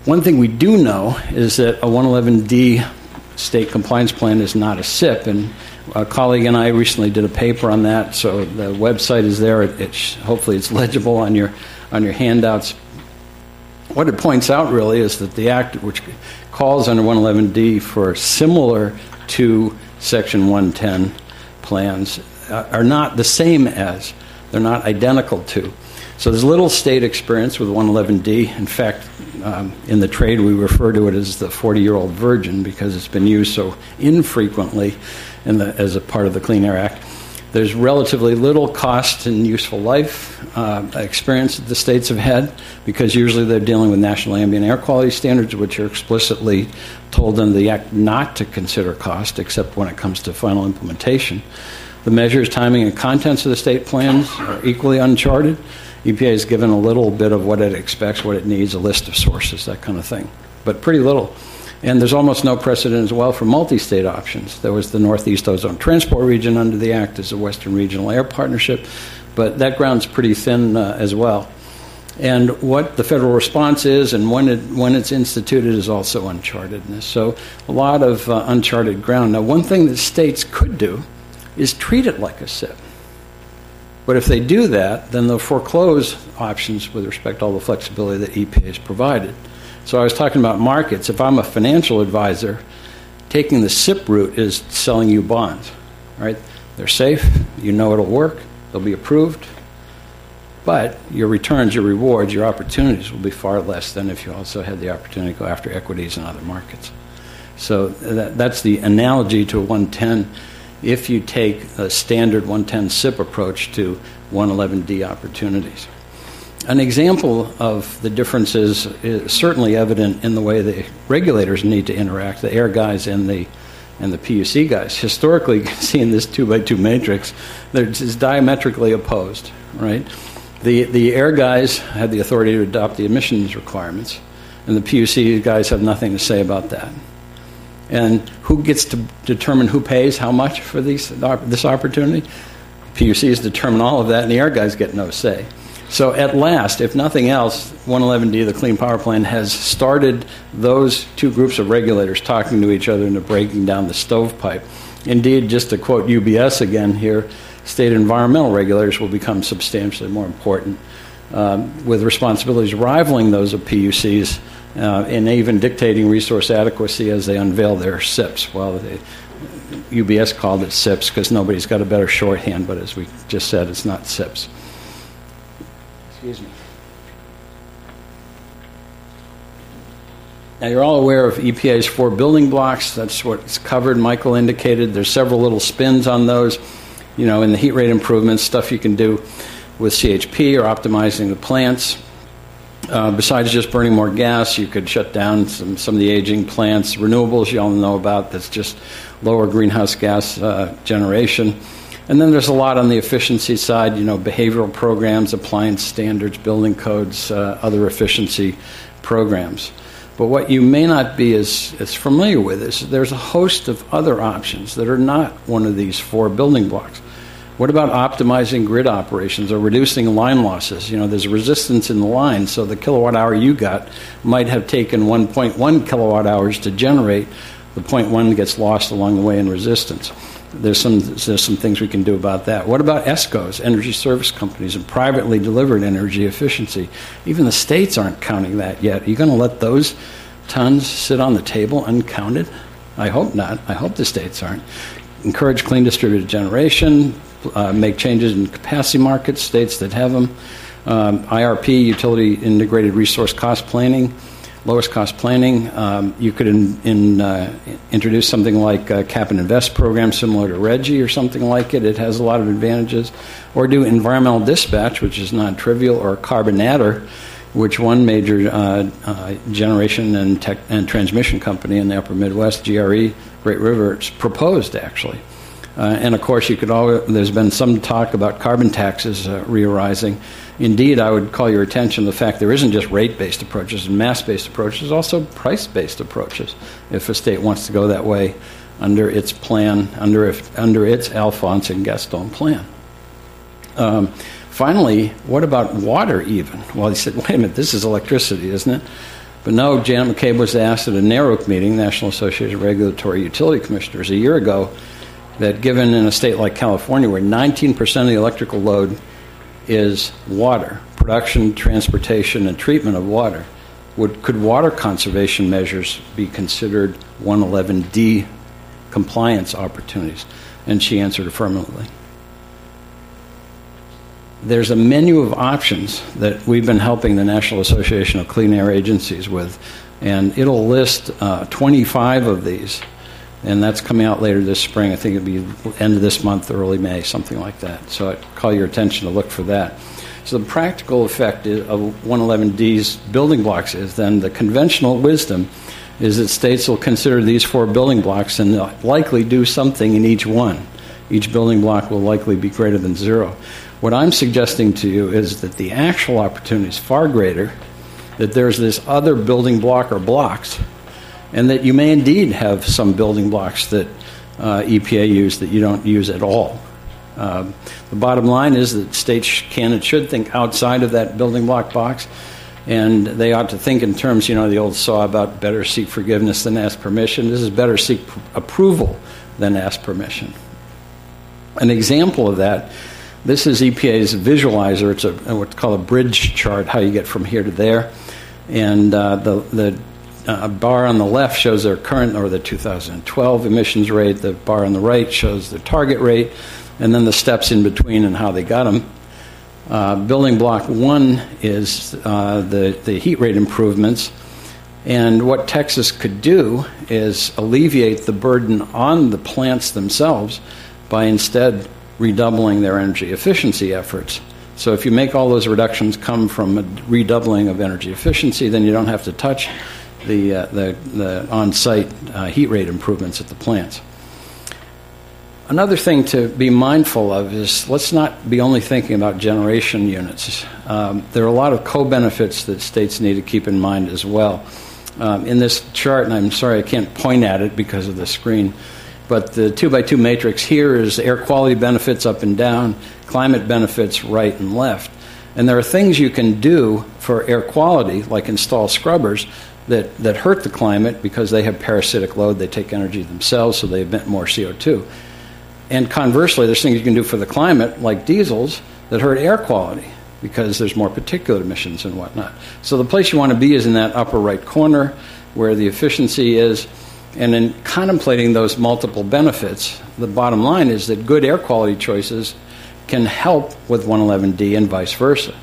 One thing we do know is that a 111D state compliance plan is not a SIP, and a colleague and I recently did a paper on that. So the website is there. It, it, hopefully, it's legible on your on your handouts. What it points out really is that the act, which calls under 111D for similar to Section 110 plans, uh, are not the same as. They're not identical to. So there's little state experience with 111D. In fact, um, in the trade, we refer to it as the 40 year old virgin because it's been used so infrequently the, as a part of the Clean Air Act. There's relatively little cost and useful life uh, experience that the states have had because usually they're dealing with national ambient air quality standards, which are explicitly told in the Act not to consider cost except when it comes to final implementation. The measures, timing, and contents of the state plans are equally uncharted. EPA has given a little bit of what it expects, what it needs, a list of sources, that kind of thing, but pretty little. And there's almost no precedent as well for multi state options. There was the Northeast Ozone Transport Region under the Act as a Western Regional Air Partnership, but that ground's pretty thin uh, as well. And what the federal response is and when, it, when it's instituted is also uncharted. So, a lot of uh, uncharted ground. Now, one thing that states could do is treat it like a SIP. But if they do that, then they'll foreclose options with respect to all the flexibility that EPA has provided. So I was talking about markets. If I'm a financial advisor, taking the SIP route is selling you bonds, right? They're safe, you know it'll work, they'll be approved, but your returns, your rewards, your opportunities will be far less than if you also had the opportunity to go after equities and other markets. So that, that's the analogy to 110 if you take a standard 110 SIP approach to 111D opportunities. An example of the differences is certainly evident in the way the regulators need to interact, the air guys and the and the PUC guys. Historically, you can see in this two by two matrix, it's diametrically opposed, right? The the air guys have the authority to adopt the emissions requirements, and the PUC guys have nothing to say about that and who gets to determine who pays how much for these, this opportunity? PUCs determine all of that, and the air guys get no say. So, at last, if nothing else, 111D, the Clean Power Plan, has started those two groups of regulators talking to each other and breaking down the stovepipe. Indeed, just to quote UBS again here, state environmental regulators will become substantially more important, um, with responsibilities rivaling those of PUCs uh, and even dictating resource adequacy as they unveil their SIPs. Well, they, UBS called it SIPs because nobody's got a better shorthand, but as we just said, it's not SIPs. Excuse me. Now, you're all aware of EPA's four building blocks. That's what's covered. Michael indicated there's several little spins on those. You know, in the heat rate improvements, stuff you can do with CHP or optimizing the plants. Uh, besides just burning more gas, you could shut down some, some of the aging plants. Renewables, you all know about, that's just lower greenhouse gas uh, generation. And then there's a lot on the efficiency side, you know, behavioral programs, appliance standards, building codes, uh, other efficiency programs. But what you may not be as, as familiar with is there's a host of other options that are not one of these four building blocks. What about optimizing grid operations or reducing line losses? You know, there's resistance in the line, so the kilowatt hour you got might have taken 1.1 kilowatt hours to generate. The 0.1 gets lost along the way in resistance. there's some there's some things we can do about that. What about ESCOs, energy service companies, and privately delivered energy efficiency? Even the states aren't counting that yet. Are you going to let those tons sit on the table uncounted? I hope not. I hope the states aren't. Encourage clean distributed generation. Uh, make changes in capacity markets, states that have them. Um, IRP, utility integrated resource cost planning lowest cost planning. Um, you could in, in, uh, introduce something like a cap and invest program similar to RGGI or something like it. It has a lot of advantages. Or do environmental dispatch, which is non trivial, or carbon adder, which one major uh, uh, generation and, tech, and transmission company in the upper Midwest, GRE, Great River, proposed actually. Uh, and of course, you could always, there's been some talk about carbon taxes uh, re-arising. Indeed, I would call your attention to the fact there isn't just rate based approaches and mass based approaches, there's also price based approaches if a state wants to go that way under its plan, under, if, under its Alphonse and Gaston plan. Um, finally, what about water even? Well, he said, wait a minute, this is electricity, isn't it? But no, Janet McCabe was asked at a NARUC meeting, National Association of Regulatory Utility Commissioners, a year ago, that given in a state like California, where 19% of the electrical load is water, production, transportation, and treatment of water. Would, could water conservation measures be considered 111D compliance opportunities? And she answered affirmatively. There's a menu of options that we've been helping the National Association of Clean Air Agencies with, and it'll list uh, 25 of these and that's coming out later this spring. I think it'll be end of this month, early May, something like that. So I call your attention to look for that. So the practical effect of 111D's building blocks is then the conventional wisdom is that states will consider these four building blocks and likely do something in each one. Each building block will likely be greater than zero. What I'm suggesting to you is that the actual opportunity is far greater, that there's this other building block or blocks and that you may indeed have some building blocks that uh, EPA use that you don't use at all. Um, the bottom line is that states can and should think outside of that building block box, and they ought to think in terms, you know, the old saw about better seek forgiveness than ask permission. This is better seek pr- approval than ask permission. An example of that. This is EPA's visualizer. It's a what's called a bridge chart, how you get from here to there. And uh, the, the a bar on the left shows their current or the 2012 emissions rate. The bar on the right shows the target rate, and then the steps in between and how they got them. Uh, building block one is uh, the, the heat rate improvements. And what Texas could do is alleviate the burden on the plants themselves by instead redoubling their energy efficiency efforts. So if you make all those reductions come from a redoubling of energy efficiency, then you don't have to touch the, uh, the, the on site uh, heat rate improvements at the plants. Another thing to be mindful of is let's not be only thinking about generation units. Um, there are a lot of co benefits that states need to keep in mind as well. Um, in this chart, and I'm sorry I can't point at it because of the screen, but the two by two matrix here is air quality benefits up and down, climate benefits right and left. And there are things you can do for air quality, like install scrubbers, that, that hurt the climate because they have parasitic load. They take energy themselves, so they emit more CO2. And conversely, there's things you can do for the climate, like diesels, that hurt air quality because there's more particulate emissions and whatnot. So the place you want to be is in that upper right corner where the efficiency is. And in contemplating those multiple benefits, the bottom line is that good air quality choices can help with 111D and vice versa.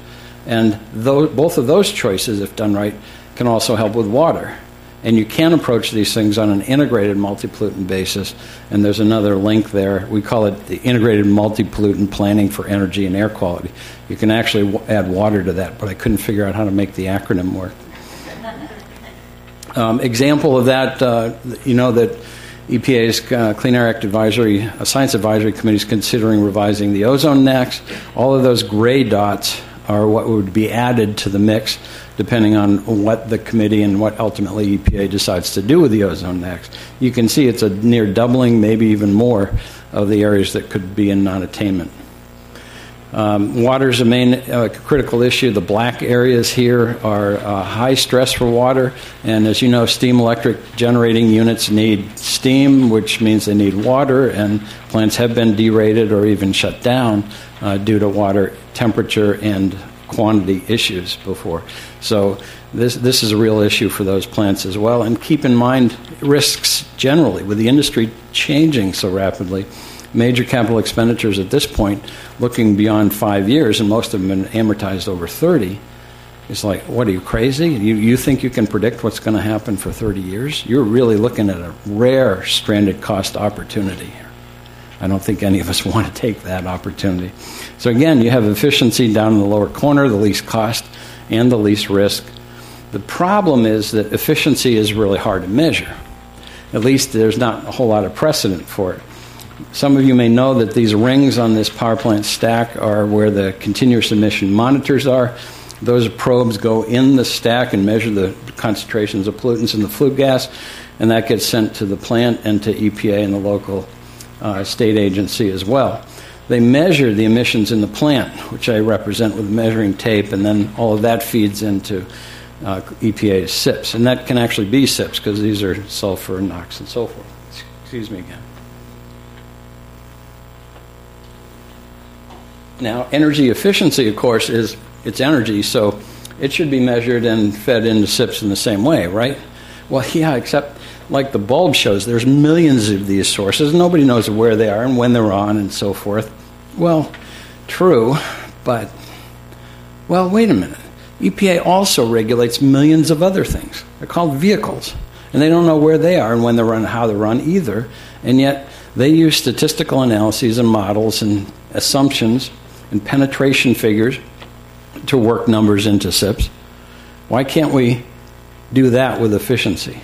And those, both of those choices, if done right, can also help with water. And you can approach these things on an integrated multi-pollutant basis. And there's another link there. We call it the integrated multi-pollutant planning for energy and air quality. You can actually w- add water to that, but I couldn't figure out how to make the acronym work. Um, example of that, uh, you know that EPA's uh, Clean Air Act Advisory, uh, Science Advisory Committee is considering revising the ozone NAAQS. All of those gray dots are what would be added to the mix depending on what the committee and what ultimately EPA decides to do with the ozone NAAQS. You can see it's a near doubling, maybe even more, of the areas that could be in non attainment. Um, water is a main uh, critical issue. The black areas here are uh, high stress for water, and as you know, steam electric generating units need steam, which means they need water, and plants have been derated or even shut down uh, due to water temperature and quantity issues before. So this this is a real issue for those plants as well. And keep in mind risks generally with the industry changing so rapidly major capital expenditures at this point, looking beyond five years, and most of them been amortized over 30, it's like, what are you crazy? You, you think you can predict what's going to happen for 30 years? You're really looking at a rare stranded cost opportunity here. I don't think any of us want to take that opportunity. So, again, you have efficiency down in the lower corner, the least cost, and the least risk. The problem is that efficiency is really hard to measure. At least there's not a whole lot of precedent for it. Some of you may know that these rings on this power plant stack are where the continuous emission monitors are. Those probes go in the stack and measure the concentrations of pollutants in the flue gas, and that gets sent to the plant and to EPA and the local uh, state agency as well. They measure the emissions in the plant, which I represent with measuring tape, and then all of that feeds into uh, EPA's SIPs. And that can actually be SIPs because these are sulfur, and NOx, and so forth. Excuse me again. Now, energy efficiency, of course, is it's energy, so it should be measured and fed into SIPs in the same way, right? Well, yeah, except like the bulb shows, there's millions of these sources. Nobody knows where they are and when they're on and so forth. Well, true, but, well, wait a minute. EPA also regulates millions of other things. They're called vehicles. And they don't know where they are and when they're run, how they're run either. And yet they use statistical analyses and models and assumptions and penetration figures to work numbers into SIPs. Why can't we do that with efficiency?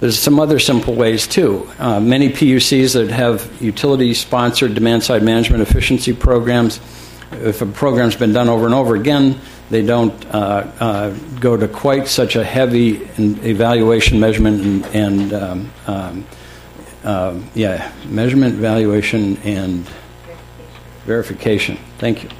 There's some other simple ways too. Uh, many PUCs that have utility sponsored demand side management efficiency programs, if a program's been done over and over again, they don't uh, uh, go to quite such a heavy evaluation, measurement, and, and um, um, uh, yeah, measurement, valuation, and verification. Thank you.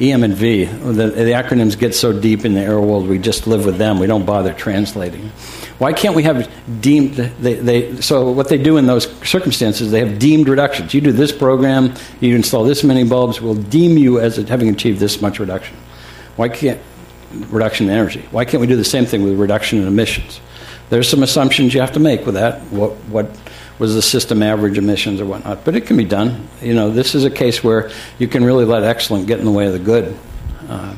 EM and V. The, the, acronyms get so deep in the air world, we just live with them. We don't bother translating. Why can't we have deemed? They, they, so what they do in those circumstances, they have deemed reductions. You do this program, you install this many bulbs, we'll deem you as having achieved this much reduction. Why can't reduction in energy? Why can't we do the same thing with reduction in emissions? There's some assumptions you have to make with that. What, what was the system average emissions or whatnot. But it can be done. You know, this is a case where you can really let excellent get in the way of the good. Uh,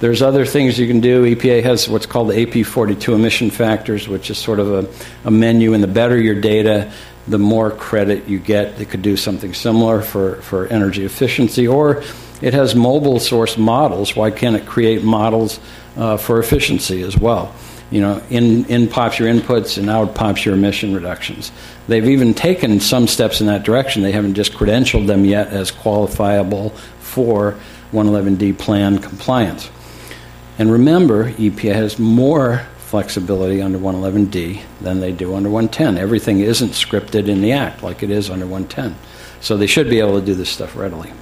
there's other things you can do. EPA has what's called the AP42 emission factors, which is sort of a, a menu, and the better your data, the more credit you get. It could do something similar for, for energy efficiency, or it has mobile source models. Why can't it create models uh, for efficiency as well? You know, in, in pops your inputs and out pops your emission reductions. They've even taken some steps in that direction. They haven't just credentialed them yet as qualifiable for 111D plan compliance. And remember, EPA has more flexibility under 111D than they do under 110. Everything isn't scripted in the Act like it is under 110. So they should be able to do this stuff readily.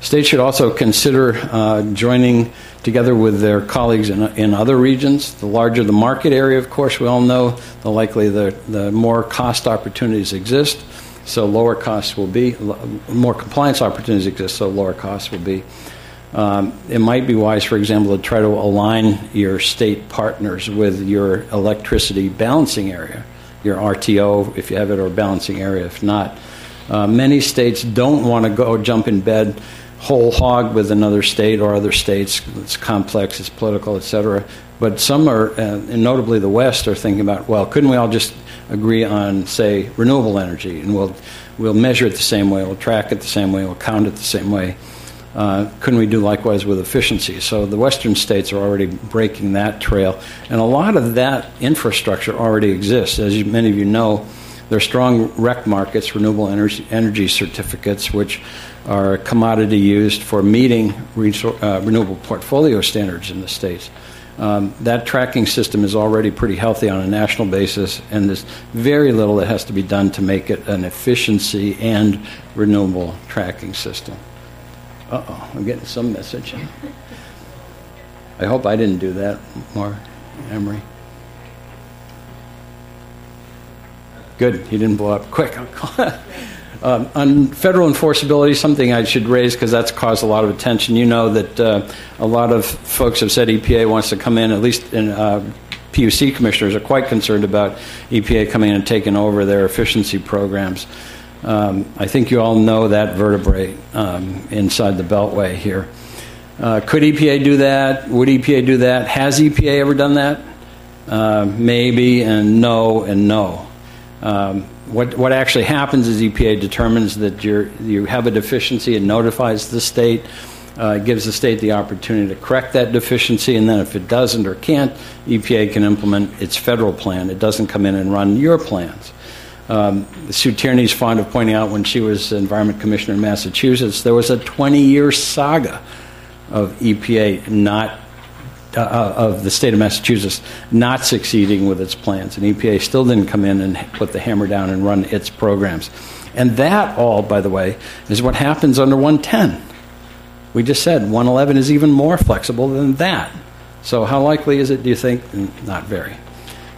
States should also consider uh, joining together with their colleagues in, in other regions. The larger the market area, of course, we all know, the likely the, the more cost opportunities exist. So lower costs will be, more compliance opportunities exist, so lower costs will be. Um, it might be wise, for example, to try to align your state partners with your electricity balancing area, your RTO, if you have it, or balancing area, if not. Uh, many states don't want to go jump in bed whole hog with another state or other states. It's complex, it's political, etc. But some are, uh, and notably the West, are thinking about, well, couldn't we all just agree on, say, renewable energy, and we'll we'll measure it the same way, we'll track it the same way, we'll count it the same way. Uh, couldn't we do likewise with efficiency? So the Western states are already breaking that trail, and a lot of that infrastructure already exists. As you, many of you know, there are strong REC markets, renewable energy, energy certificates, which are a commodity used for meeting uh, renewable portfolio standards in the states. Um, that tracking system is already pretty healthy on a national basis, and there's very little that has to be done to make it an efficiency and renewable tracking system. Uh oh, I'm getting some message. I hope I didn't do that, more Emery. Good, he didn't blow up. Quick. um, on federal enforceability, something I should raise because that's caused a lot of attention. You know that uh, a lot of folks have said EPA wants to come in, at least in, uh, PUC commissioners are quite concerned about EPA coming in and taking over their efficiency programs. Um, I think you all know that vertebrae um, inside the Beltway here. Uh, could EPA do that? Would EPA do that? Has EPA ever done that? Uh, maybe, and no, and no. Um, what, what actually happens is EPA determines that you you have a deficiency and notifies the state, uh, gives the state the opportunity to correct that deficiency, and then if it doesn't or can't, EPA can implement its federal plan. It doesn't come in and run your plans. Um, Sue is fond of pointing out when she was Environment Commissioner in Massachusetts, there was a 20 year saga of EPA not uh, uh, of the state of Massachusetts not succeeding with its plans, and EPA still didn't come in and put the hammer down and run its programs. And that all, by the way, is what happens under 110. We just said 111 is even more flexible than that. So, how likely is it, do you think? Not very.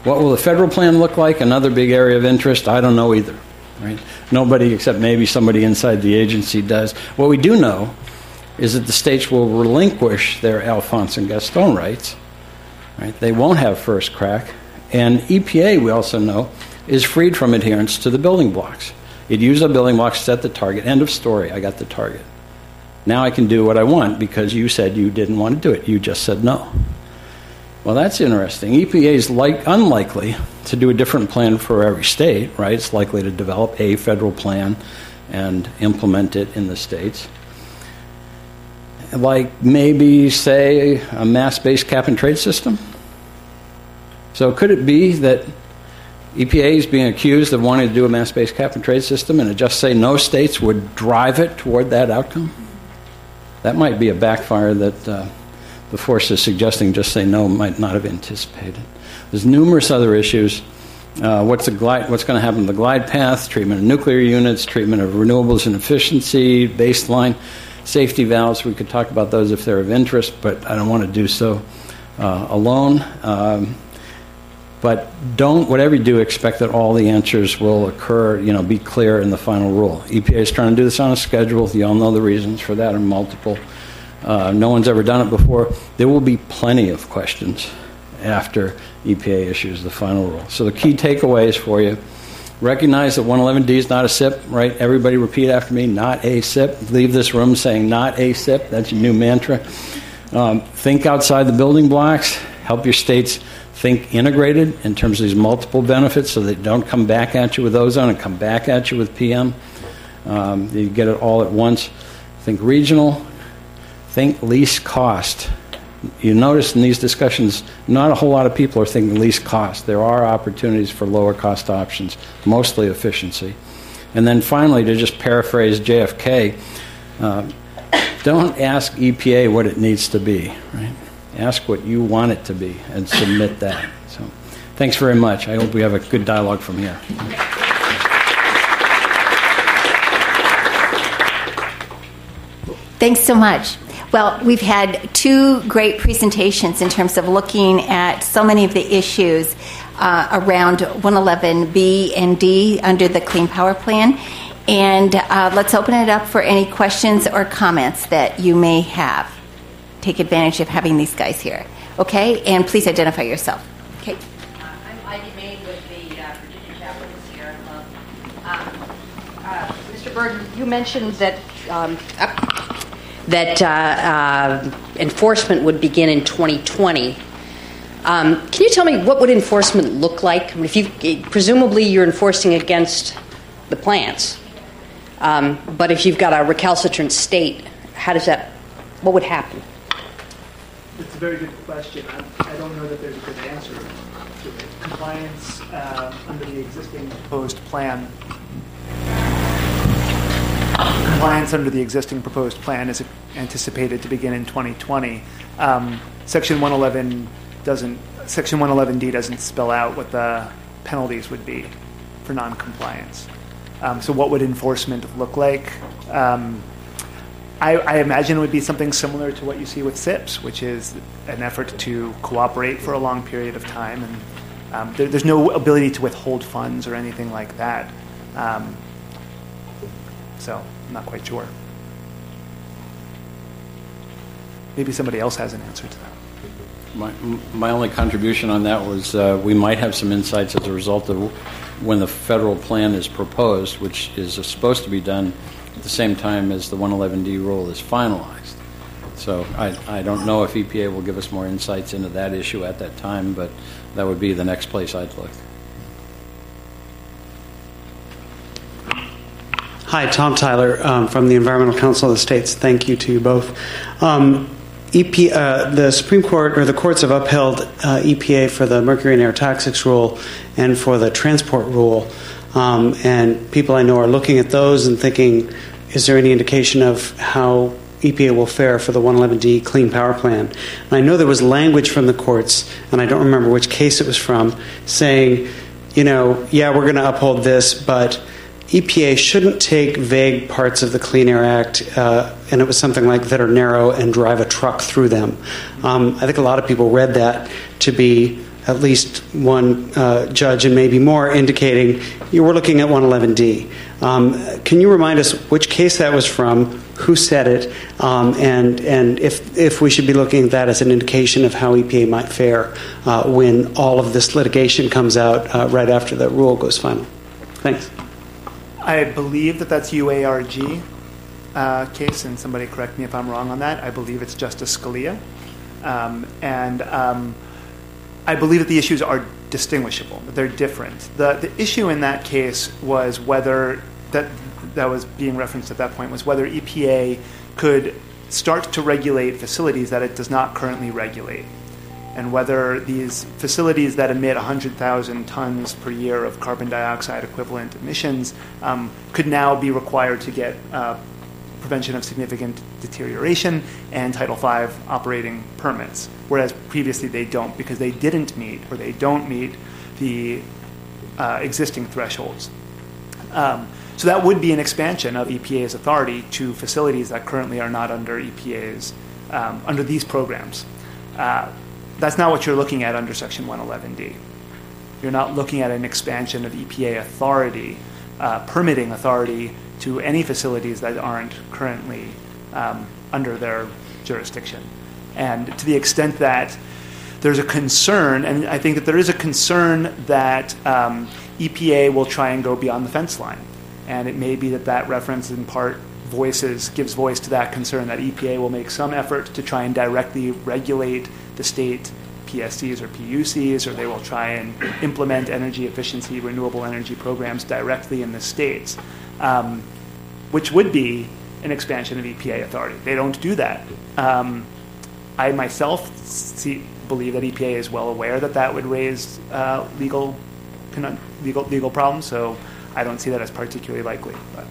What will the federal plan look like? Another big area of interest? I don't know either. Right? Nobody except maybe somebody inside the agency does. What we do know is that the states will relinquish their Alphonse and Gaston rights. Right? They won't have first crack. And EPA, we also know, is freed from adherence to the building blocks. It used the building blocks, set the target. End of story. I got the target. Now I can do what I want because you said you didn't want to do it. You just said no. Well, that's interesting. EPA is like, unlikely to do a different plan for every state, right? It's likely to develop a federal plan and implement it in the states like maybe, say, a mass based cap and trade system? So, could it be that EPA is being accused of wanting to do a mass based cap and trade system and just say no states would drive it toward that outcome? That might be a backfire that uh, the force is suggesting just say no might not have anticipated. There's numerous other issues. Uh, what's, glide, what's going to happen to the glide path, treatment of nuclear units, treatment of renewables and efficiency, baseline safety valves. We could talk about those if they're of interest, but I don't want to do so uh, alone. Um, but don't, whatever you do, expect that all the answers will occur, you know, be clear in the final rule. EPA is trying to do this on a schedule. You all know the reasons for that are multiple. Uh, no one's ever done it before. There will be plenty of questions after EPA issues the final rule. So the key takeaways for you Recognize that 111D is not a SIP, right? Everybody repeat after me, not a SIP. Leave this room saying not a SIP. That's your new mantra. Um, think outside the building blocks. Help your states think integrated in terms of these multiple benefits so they don't come back at you with ozone and come back at you with PM. Um, you get it all at once. Think regional. Think least cost you notice in these discussions, not a whole lot of people are thinking least cost. There are opportunities for lower cost options, mostly efficiency. And then finally, to just paraphrase JFK, uh, don't ask EPA what it needs to be, right? Ask what you want it to be and submit that. So, thanks very much. I hope we have a good dialogue from here. Thanks so much. Well, we've had two great presentations in terms of looking at so many of the issues uh, around 111B and D under the Clean Power Plan. And uh, let's open it up for any questions or comments that you may have. Take advantage of having these guys here. Okay? And please identify yourself. Okay. Uh, I'm Ivy May with the uh. Um, uh, Mr. Berg, you mentioned that um, that uh, uh, enforcement would begin in 2020. Um, can you tell me what would enforcement look like? I mean, if you presumably you're enforcing against the plants, um, but if you've got a recalcitrant state, how does that? What would happen? It's a very good question. I, I don't know that there's a good answer to it. Compliance uh, under the existing proposed plan Compliance under the existing proposed plan is anticipated to begin in 2020. Um, Section 111 doesn't, Section 111D doesn't spell out what the penalties would be for noncompliance. Um, so, what would enforcement look like? Um, I, I, imagine it would be something similar to what you see with SIPs, which is an effort to cooperate for a long period of time. And um, there, there's no ability to withhold funds or anything like that. Um, so, I'm not quite sure. Maybe somebody else has an answer to that. My, my only contribution on that was uh, we might have some insights as a result of when the federal plan is proposed, which is supposed to be done at the same time as the 111D rule is finalized. So I, I don't know if EPA will give us more insights into that issue at that time, but that would be the next place I'd look. Hi, Tom Tyler um, from the Environmental Council of the States. Thank you to you both. Um, EP, uh, the Supreme Court or the courts have upheld uh, EPA for the mercury and air toxics rule and for the transport rule. Um, and people I know are looking at those and thinking, is there any indication of how EPA will fare for the 111D Clean Power Plan? And I know there was language from the courts, and I don't remember which case it was from, saying, you know, yeah, we're going to uphold this, but EPA shouldn't take vague parts of the Clean Air Act, uh, and it was something like that are narrow and drive a truck through them. Um, I think a lot of people read that to be at least one uh, judge and maybe more indicating you were looking at 111D. Um, can you remind us which case that was from, who said it, um, and and if if we should be looking at that as an indication of how EPA might fare uh, when all of this litigation comes out uh, right after the rule goes final? Thanks. I believe that that's UARG uh, case, and somebody correct me if I'm wrong on that. I believe it's Justice Scalia. Um, and um, I believe that the issues are distinguishable, they're different. The, the issue in that case was whether, that, that was being referenced at that point, was whether EPA could start to regulate facilities that it does not currently regulate and whether these facilities that emit 100,000 tons per year of carbon dioxide equivalent emissions um, could now be required to get uh, prevention of significant deterioration and Title V operating permits, whereas previously they don't because they didn't meet or they don't meet the uh, existing thresholds. Um, so that would be an expansion of EPA's authority to facilities that currently are not under EPA's um, under these programs. Uh, that's not what you're looking at under Section 111D. You're not looking at an expansion of EPA authority, uh, permitting authority to any facilities that aren't currently um, under their jurisdiction. And to the extent that there's a concern, and I think that there is a concern that um, EPA will try and go beyond the fence line. And it may be that that reference in part voices gives voice to that concern that EPA will make some effort to try and directly regulate the state PSCs or PUCs, or they will try and implement energy efficiency, renewable energy programs directly in the states, um, which would be an expansion of EPA authority. They don't do that. Um, I myself see, believe that EPA is well aware that that would raise uh, legal, legal legal problems. So I don't see that as particularly likely. But.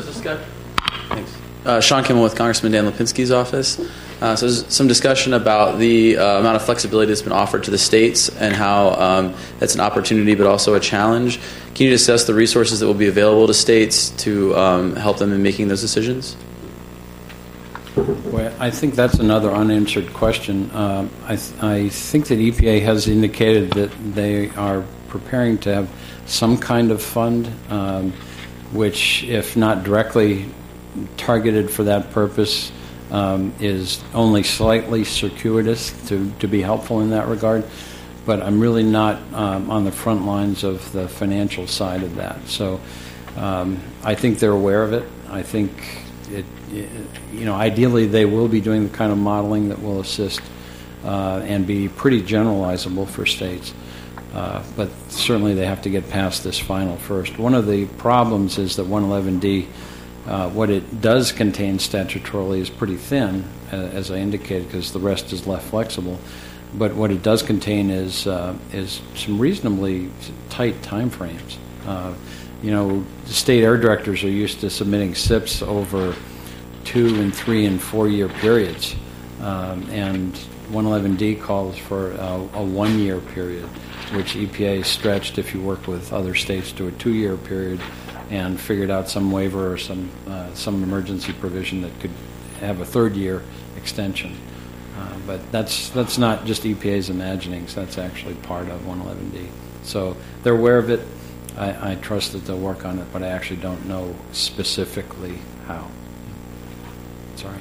This is Scott. Thanks. Uh, Sean Kimmel with Congressman Dan Lipinski's office. Uh, so there's some discussion about the uh, amount of flexibility that's been offered to the states and how um, that's an opportunity but also a challenge. Can you discuss the resources that will be available to states to um, help them in making those decisions? Well, I think that's another unanswered question. Uh, I, th- I think that EPA has indicated that they are preparing to have some kind of fund. Um, which, if not directly targeted for that purpose, um, is only slightly circuitous to, to be helpful in that regard. But I'm really not um, on the front lines of the financial side of that. So um, I think they're aware of it. I think it, it, you know, ideally they will be doing the kind of modeling that will assist uh, and be pretty generalizable for states. Uh, but certainly they have to get past this final first. One of the problems is that 111D, uh, what it does contain statutorily is pretty thin, uh, as I indicated, because the rest is left flexible. But what it does contain is uh, is some reasonably tight time frames. Uh, you know, state air directors are used to submitting SIPs over two and three and four year periods. Um, and 111D calls for a one year period, which EPA stretched if you work with other states to a two year period and figured out some waiver or some, uh, some emergency provision that could have a third year extension. Uh, but that's, that's not just EPA's imaginings, that's actually part of 111D. So they're aware of it. I, I trust that they'll work on it, but I actually don't know specifically how. Sorry.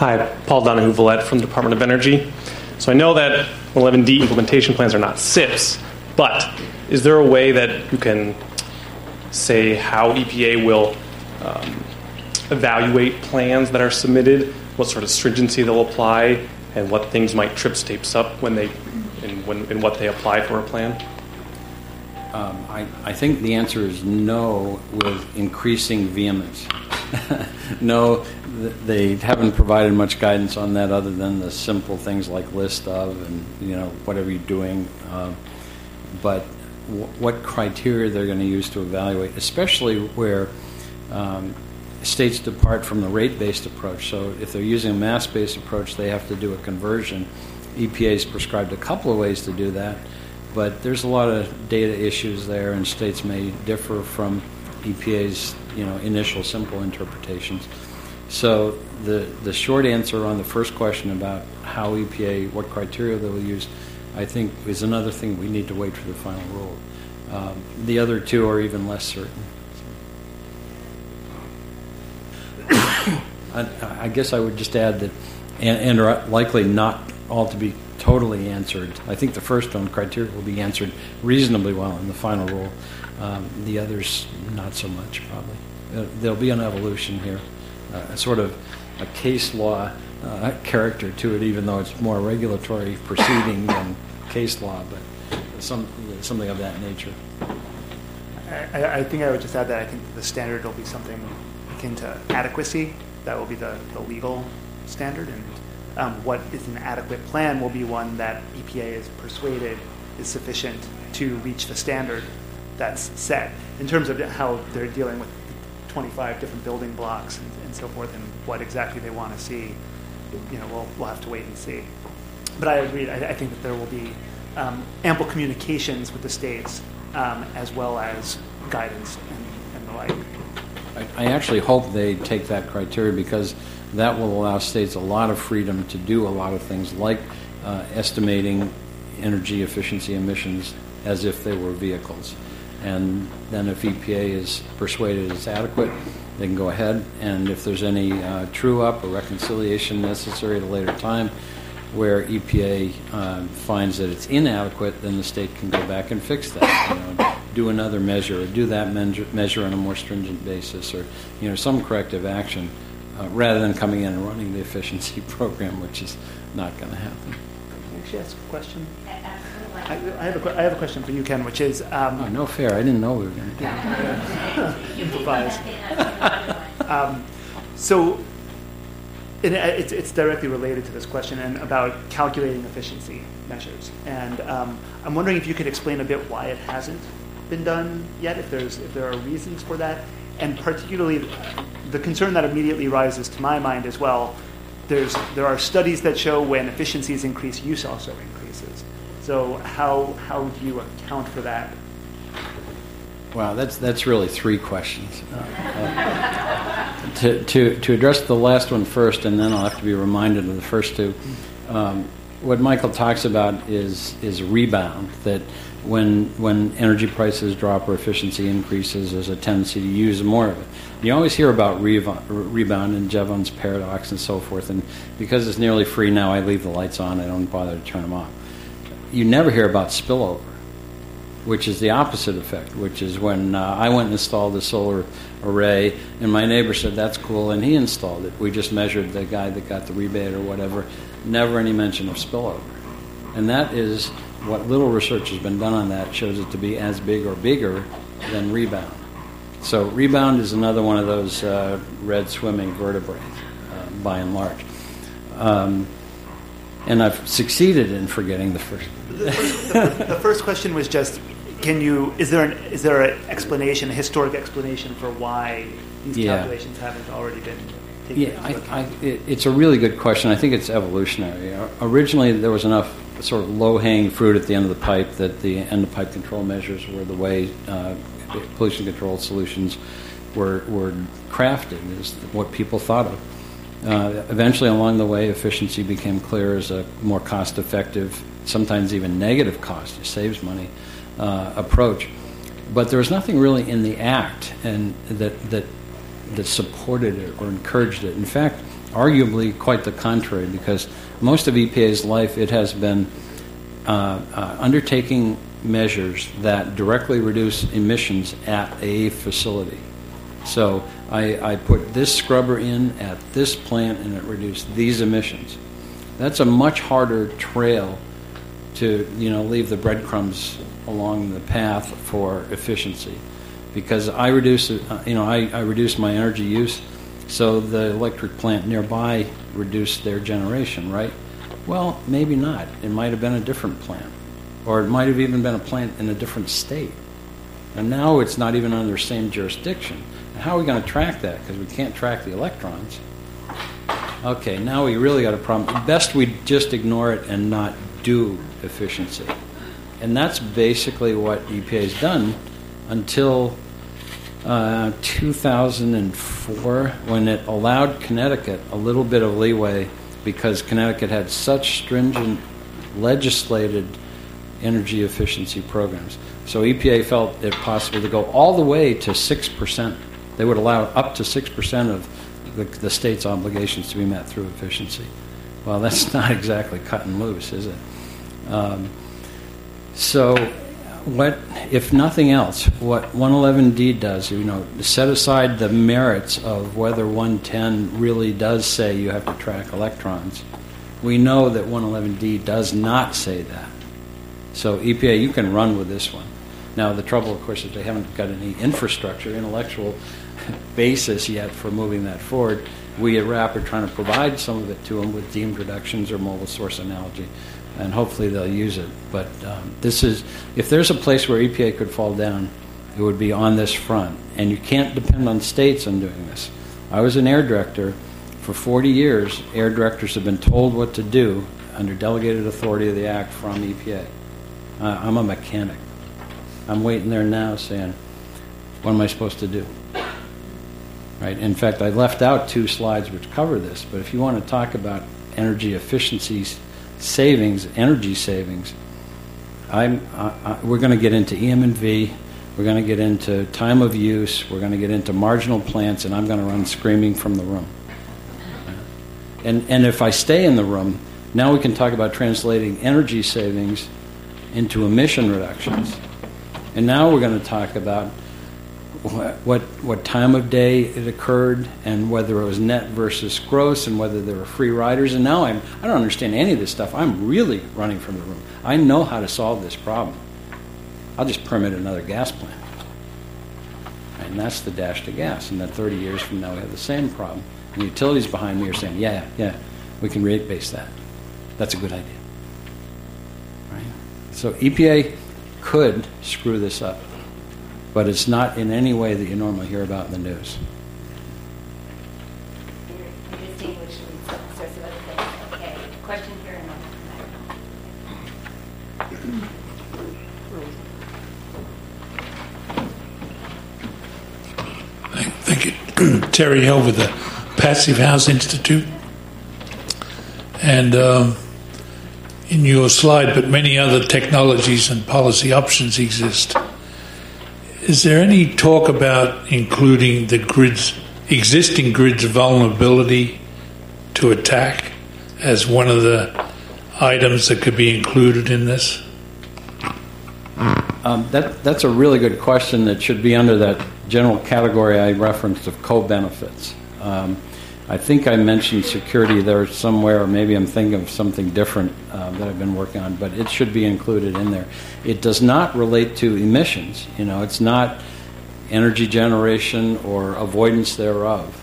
Hi, Paul Donahue Villette from the Department of Energy. So I know that 11D implementation plans are not SIPs, but is there a way that you can say how EPA will um, evaluate plans that are submitted, what sort of stringency they'll apply, and what things might trip states up when they, in, when, in what they apply for a plan? Um, I, I think the answer is no with increasing vehemence. no, they haven't provided much guidance on that other than the simple things like list of and you know whatever you're doing. Um, but w- what criteria they're going to use to evaluate, especially where um, states depart from the rate-based approach. So if they're using a mass-based approach, they have to do a conversion. EPA's prescribed a couple of ways to do that, but there's a lot of data issues there, and states may differ from EPA's you know initial simple interpretations. So the the short answer on the first question about how EPA what criteria they will use, I think is another thing we need to wait for the final rule. Um, the other two are even less certain. I, I guess I would just add that, and, and are likely not all to be totally answered. I think the first one criteria will be answered reasonably well in the final rule. Um, the others, not so much, probably. Uh, there'll be an evolution here, uh, sort of a case law uh, character to it, even though it's more regulatory proceeding than case law, but some, something of that nature. I, I think I would just add that I think the standard will be something akin to adequacy. That will be the, the legal standard, and um, what is an adequate plan will be one that EPA is persuaded is sufficient to reach the standard that's set. In terms of how they're dealing with 25 different building blocks and, and so forth, and what exactly they want to see, you know, we'll, we'll have to wait and see. But I agree. I, I think that there will be um, ample communications with the states um, as well as guidance and, and the like. I, I actually hope they take that criteria because that will allow states a lot of freedom to do a lot of things like uh, estimating energy efficiency emissions as if they were vehicles. And then if EPA is persuaded it's adequate, they can go ahead. And if there's any uh, true up or reconciliation necessary at a later time where EPA uh, finds that it's inadequate, then the state can go back and fix that. You know, do another measure or do that measure, measure on a more stringent basis or you know some corrective action uh, rather than coming in and running the efficiency program, which is not going to happen. Can I actually ask a question? I, I, have a, I have a question for you, Ken, which is um, Oh, no fair. I didn't know we were going to do improvise. um, so it, it's, it's directly related to this question and about calculating efficiency measures. And um, I'm wondering if you could explain a bit why it hasn't been done yet, if there's if there are reasons for that, and particularly the concern that immediately rises to my mind as well. There's there are studies that show when efficiencies increase, use also increases. So how how do you account for that? Wow, that's that's really three questions. Uh, to, to to address the last one first, and then I'll have to be reminded of the first two. Um, what Michael talks about is is rebound. That when when energy prices drop or efficiency increases, there's a tendency to use more of it. You always hear about rebound, rebound and Jevons paradox and so forth. And because it's nearly free now, I leave the lights on. I don't bother to turn them off. You never hear about spillover which is the opposite effect, which is when uh, I went and installed the solar array, and my neighbor said, That's cool, and he installed it. We just measured the guy that got the rebate or whatever. Never any mention of spillover. And that is what little research has been done on that shows it to be as big or bigger than rebound. So, rebound is another one of those uh, red swimming vertebrae. Um, by and large. Um, and I've succeeded in forgetting the first. The first, the, the first question was just, can you? Is there an is there an explanation, a historic explanation for why these Yeah. calculations haven't already been taken Yeah, I. I, it, it's a really good question. I think it's evolutionary. Originally, there was enough sort of low-hanging fruit at the end of the pipe that the end-of-pipe control measures were the way uh, pollution control solutions were, were crafted, is what people thought of. Uh, eventually, along the way, efficiency became clear as a more cost-effective, sometimes even negative cost, it saves money, uh, approach. But there was nothing really in the act and that, that that supported it or encouraged it. In fact, arguably quite the contrary, because most of EPA's life it has been uh, uh, undertaking measures that directly reduce emissions at a facility. So I, I put this scrubber in at this plant and it reduced these emissions. That's a much harder trail to you know leave the breadcrumbs along the path for efficiency. Because I reduce uh, you know I, I reduce my energy use so the electric plant nearby reduced their generation right? Well maybe not. It might have been a different plant. Or it might have even been a plant in a different state. And now it's not even under the same jurisdiction. How are we going to track that? Because we can't track the electrons. Okay now we really got a problem. Best we just ignore it and not do efficiency and that's basically what EPA has done until uh, 2004 when it allowed Connecticut a little bit of leeway because Connecticut had such stringent legislated energy efficiency programs. So EPA felt it possible to go all the way to 6%. They would allow up to 6% of the, the state's obligations to be met through efficiency. Well, that's not exactly cut and loose, is it? Um, so, what, if nothing else, what 111D does, you know, set aside the merits of whether 110 really does say you have to track electrons. We know that 111D does not say that. So, EPA, you can run with this one. Now, the trouble, of course, is they haven't got any infrastructure, intellectual basis yet for moving that forward. We at RAP are trying to provide some of it to them with deemed reductions or mobile source analogy and hopefully they'll use it. But um, this is, if there's a place where EPA could fall down, it would be on this front. And you can't depend on states on doing this. I was an air director for 40 years. Air directors have been told what to do under delegated authority of the Act from EPA. Uh, I'm a mechanic. I'm waiting there now saying, what am I supposed to do? Right. In fact, I left out two slides which cover this. But if you want to talk about energy efficiencies savings, energy savings, I'm, I, I, we're going to get into EM and V. We're going to get into time of use. We're going to get into marginal plants, and I'm going to run screaming from the room. And, and if I stay in the room, now we can talk about translating energy savings into emission reductions. And now we're going to talk about what, what, time of day it occurred and whether it was net versus gross and whether there were free riders. And now I'm, I don't understand any of this stuff. I'm really running from the room. I know how to solve this problem. I'll just permit another gas plant. And that's the dash to gas. And then 30 years from now, we have the same problem. And the utilities behind me are saying, yeah, yeah, we can rate base that. That's a good idea. Right? So EPA could screw this up but it's not in any way that you normally hear about in the news. Thank you. Terry Hill with the Passive House Institute. And um, in your slide, but many other technologies and policy options exist. Is there any talk about including the grid's existing grid's vulnerability to attack as one of the items that could be included in this? Um, that, that's a really good question that should be under that general category I referenced of co-benefits. Um, I think I mentioned security there somewhere, or maybe I'm thinking of something different uh, that I've been working on, but it should be included in there. It does not relate to emissions. You know, it's not energy generation or avoidance thereof.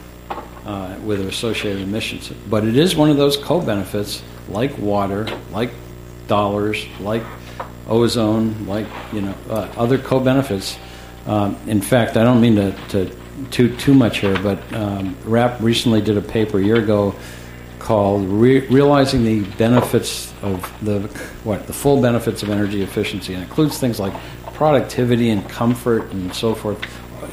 uh, with associated emissions. But it is one of those co-benefits, like water, like dollars, like ozone, like you know uh, other co-benefits. Um, in fact, I don't mean to, to too too much here, but um, RAP recently did a paper a year ago called Re- "Realizing the Benefits of the what the Full Benefits of Energy Efficiency," and includes things like productivity and comfort and so forth.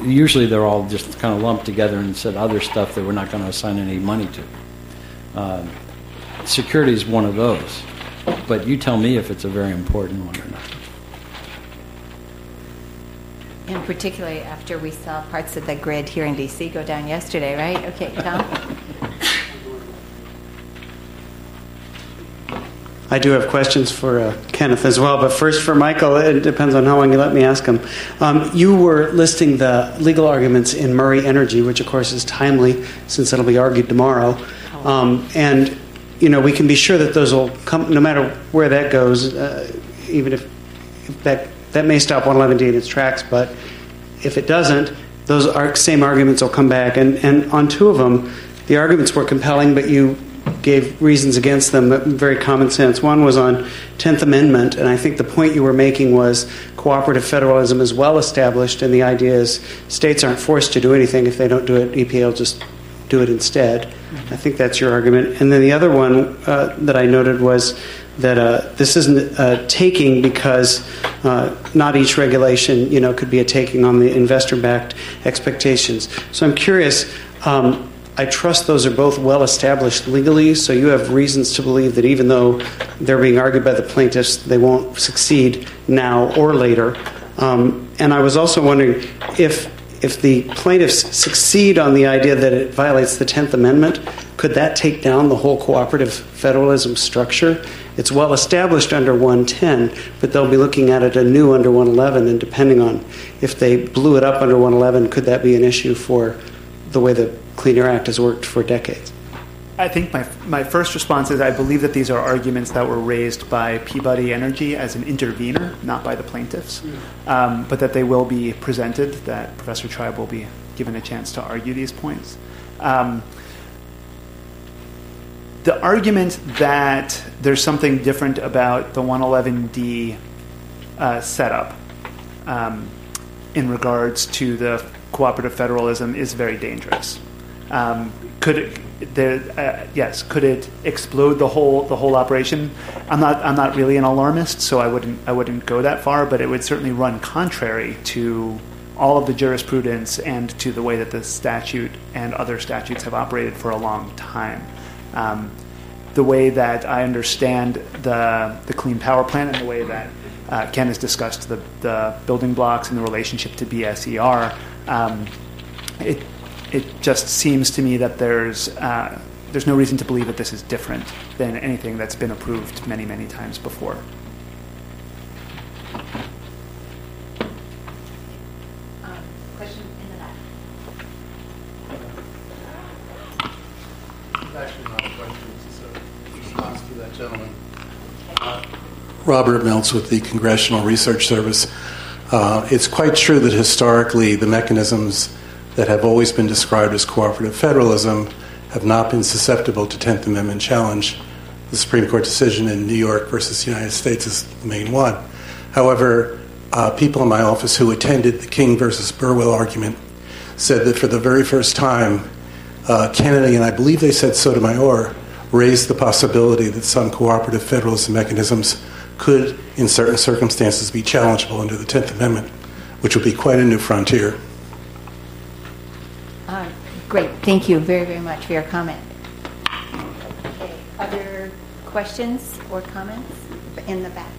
Usually, they're all just kind of lumped together and said other stuff that we're not going to assign any money to. Um, security is one of those, but you tell me if it's a very important one or not. And particularly after we saw parts of the grid here in DC go down yesterday, right? Okay, Tom? I do have questions for uh, Kenneth as well, but first for Michael, it depends on how long you let me ask him. Um, you were listing the legal arguments in Murray Energy, which of course is timely since it'll be argued tomorrow. Um, and, you know, we can be sure that those will come, no matter where that goes, uh, even if, if that, that may stop 111D in its tracks, but if it doesn't, those same arguments will come back. And, and on two of them, the arguments were compelling, but you gave reasons against them, very common sense. One was on 10th Amendment, and I think the point you were making was cooperative federalism is well established, and the idea is states aren't forced to do anything. If they don't do it, EPA will just do it instead. I think that's your argument. And then the other one uh, that I noted was that uh, this isn't uh, taking because uh, not each regulation, you know, could be a taking on the investor-backed expectations. So I'm curious. Um, I trust those are both well established legally, so you have reasons to believe that even though they're being argued by the plaintiffs, they won't succeed now or later. Um, and I was also wondering if if the plaintiffs succeed on the idea that it violates the Tenth Amendment, could that take down the whole cooperative federalism structure? It's well established under 110, but they'll be looking at it anew under 111, and depending on if they blew it up under 111, could that be an issue for the way the Clean Air Act has worked for decades? I think my, my first response is I believe that these are arguments that were raised by Peabody Energy as an intervener, not by the plaintiffs, um, but that they will be presented, that Professor Tribe will be given a chance to argue these points. Um, the argument that there's something different about the 111D uh, setup um, in regards to the cooperative federalism is very dangerous. Um, could it, there, uh, yes, could it explode the whole the whole operation? I'm not I'm not really an alarmist, so I wouldn't I wouldn't go that far, but it would certainly run contrary to all of the jurisprudence and to the way that the statute and other statutes have operated for a long time. Um, the way that I understand the the Clean Power Plan and the way that uh, Ken has discussed the, the building blocks and the relationship to BSER, um, it it just seems to me that there's uh, there's no reason to believe that this is different than anything that's been approved many many times before. Um, question in the back. It's actually not a question, it's a response to that gentleman. Uh, Robert Meltz with the Congressional Research Service. Uh, it's quite true that historically the mechanisms that have always been described as cooperative federalism have not been susceptible to 10th Amendment challenge. The Supreme Court decision in New York versus the United States is the main one. However, uh, people in my office who attended the King versus Burwell argument said that for the very first time, uh, Kennedy, and I believe they said Sotomayor, raised the possibility that some cooperative federalism mechanisms could, in certain circumstances, be challengeable under the 10th Amendment, which would be quite a new frontier. Uh, great, thank you very, very much for your comment. Okay. Other questions or comments in the back?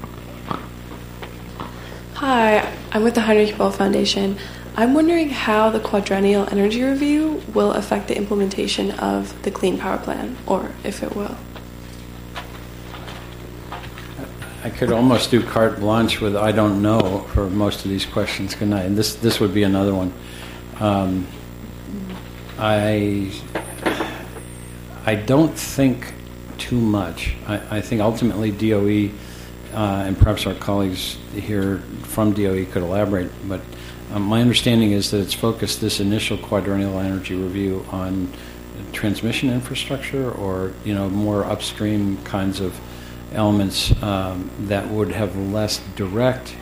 Hi, I'm with the Heinrich Böll Foundation. I'm wondering how the quadrennial energy review will affect the implementation of the Clean Power Plan, or if it will. I could almost do carte blanche with I don't know for most of these questions, couldn't I? And this, this would be another one. Um, I, I don't think too much. I, I think ultimately DOE uh, and perhaps our colleagues here from DOE could elaborate, but um, my understanding is that it's focused this initial quadrennial energy review on transmission infrastructure or you know more upstream kinds of elements um, that would have less direct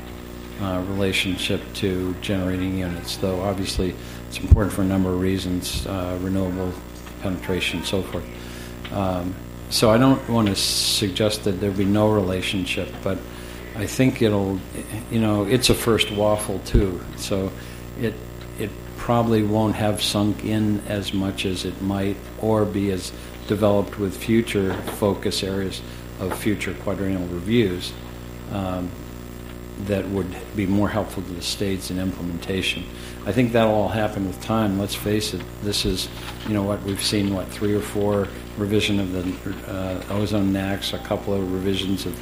uh, relationship to generating units. Though obviously it's important for a number of reasons, uh, renewable penetration, so forth. Um, so I don't want to suggest that there be no relationship, but I think it'll, you know, it's a first waffle too. So it it probably won't have sunk in as much as it might, or be as developed with future focus areas of future quadrennial reviews um, that would be more helpful to the states in implementation. I think that'll all happen with time. Let's face it. This is, you know, what we've seen. What three or four revision of the uh, ozone NAAQS, a couple of revisions of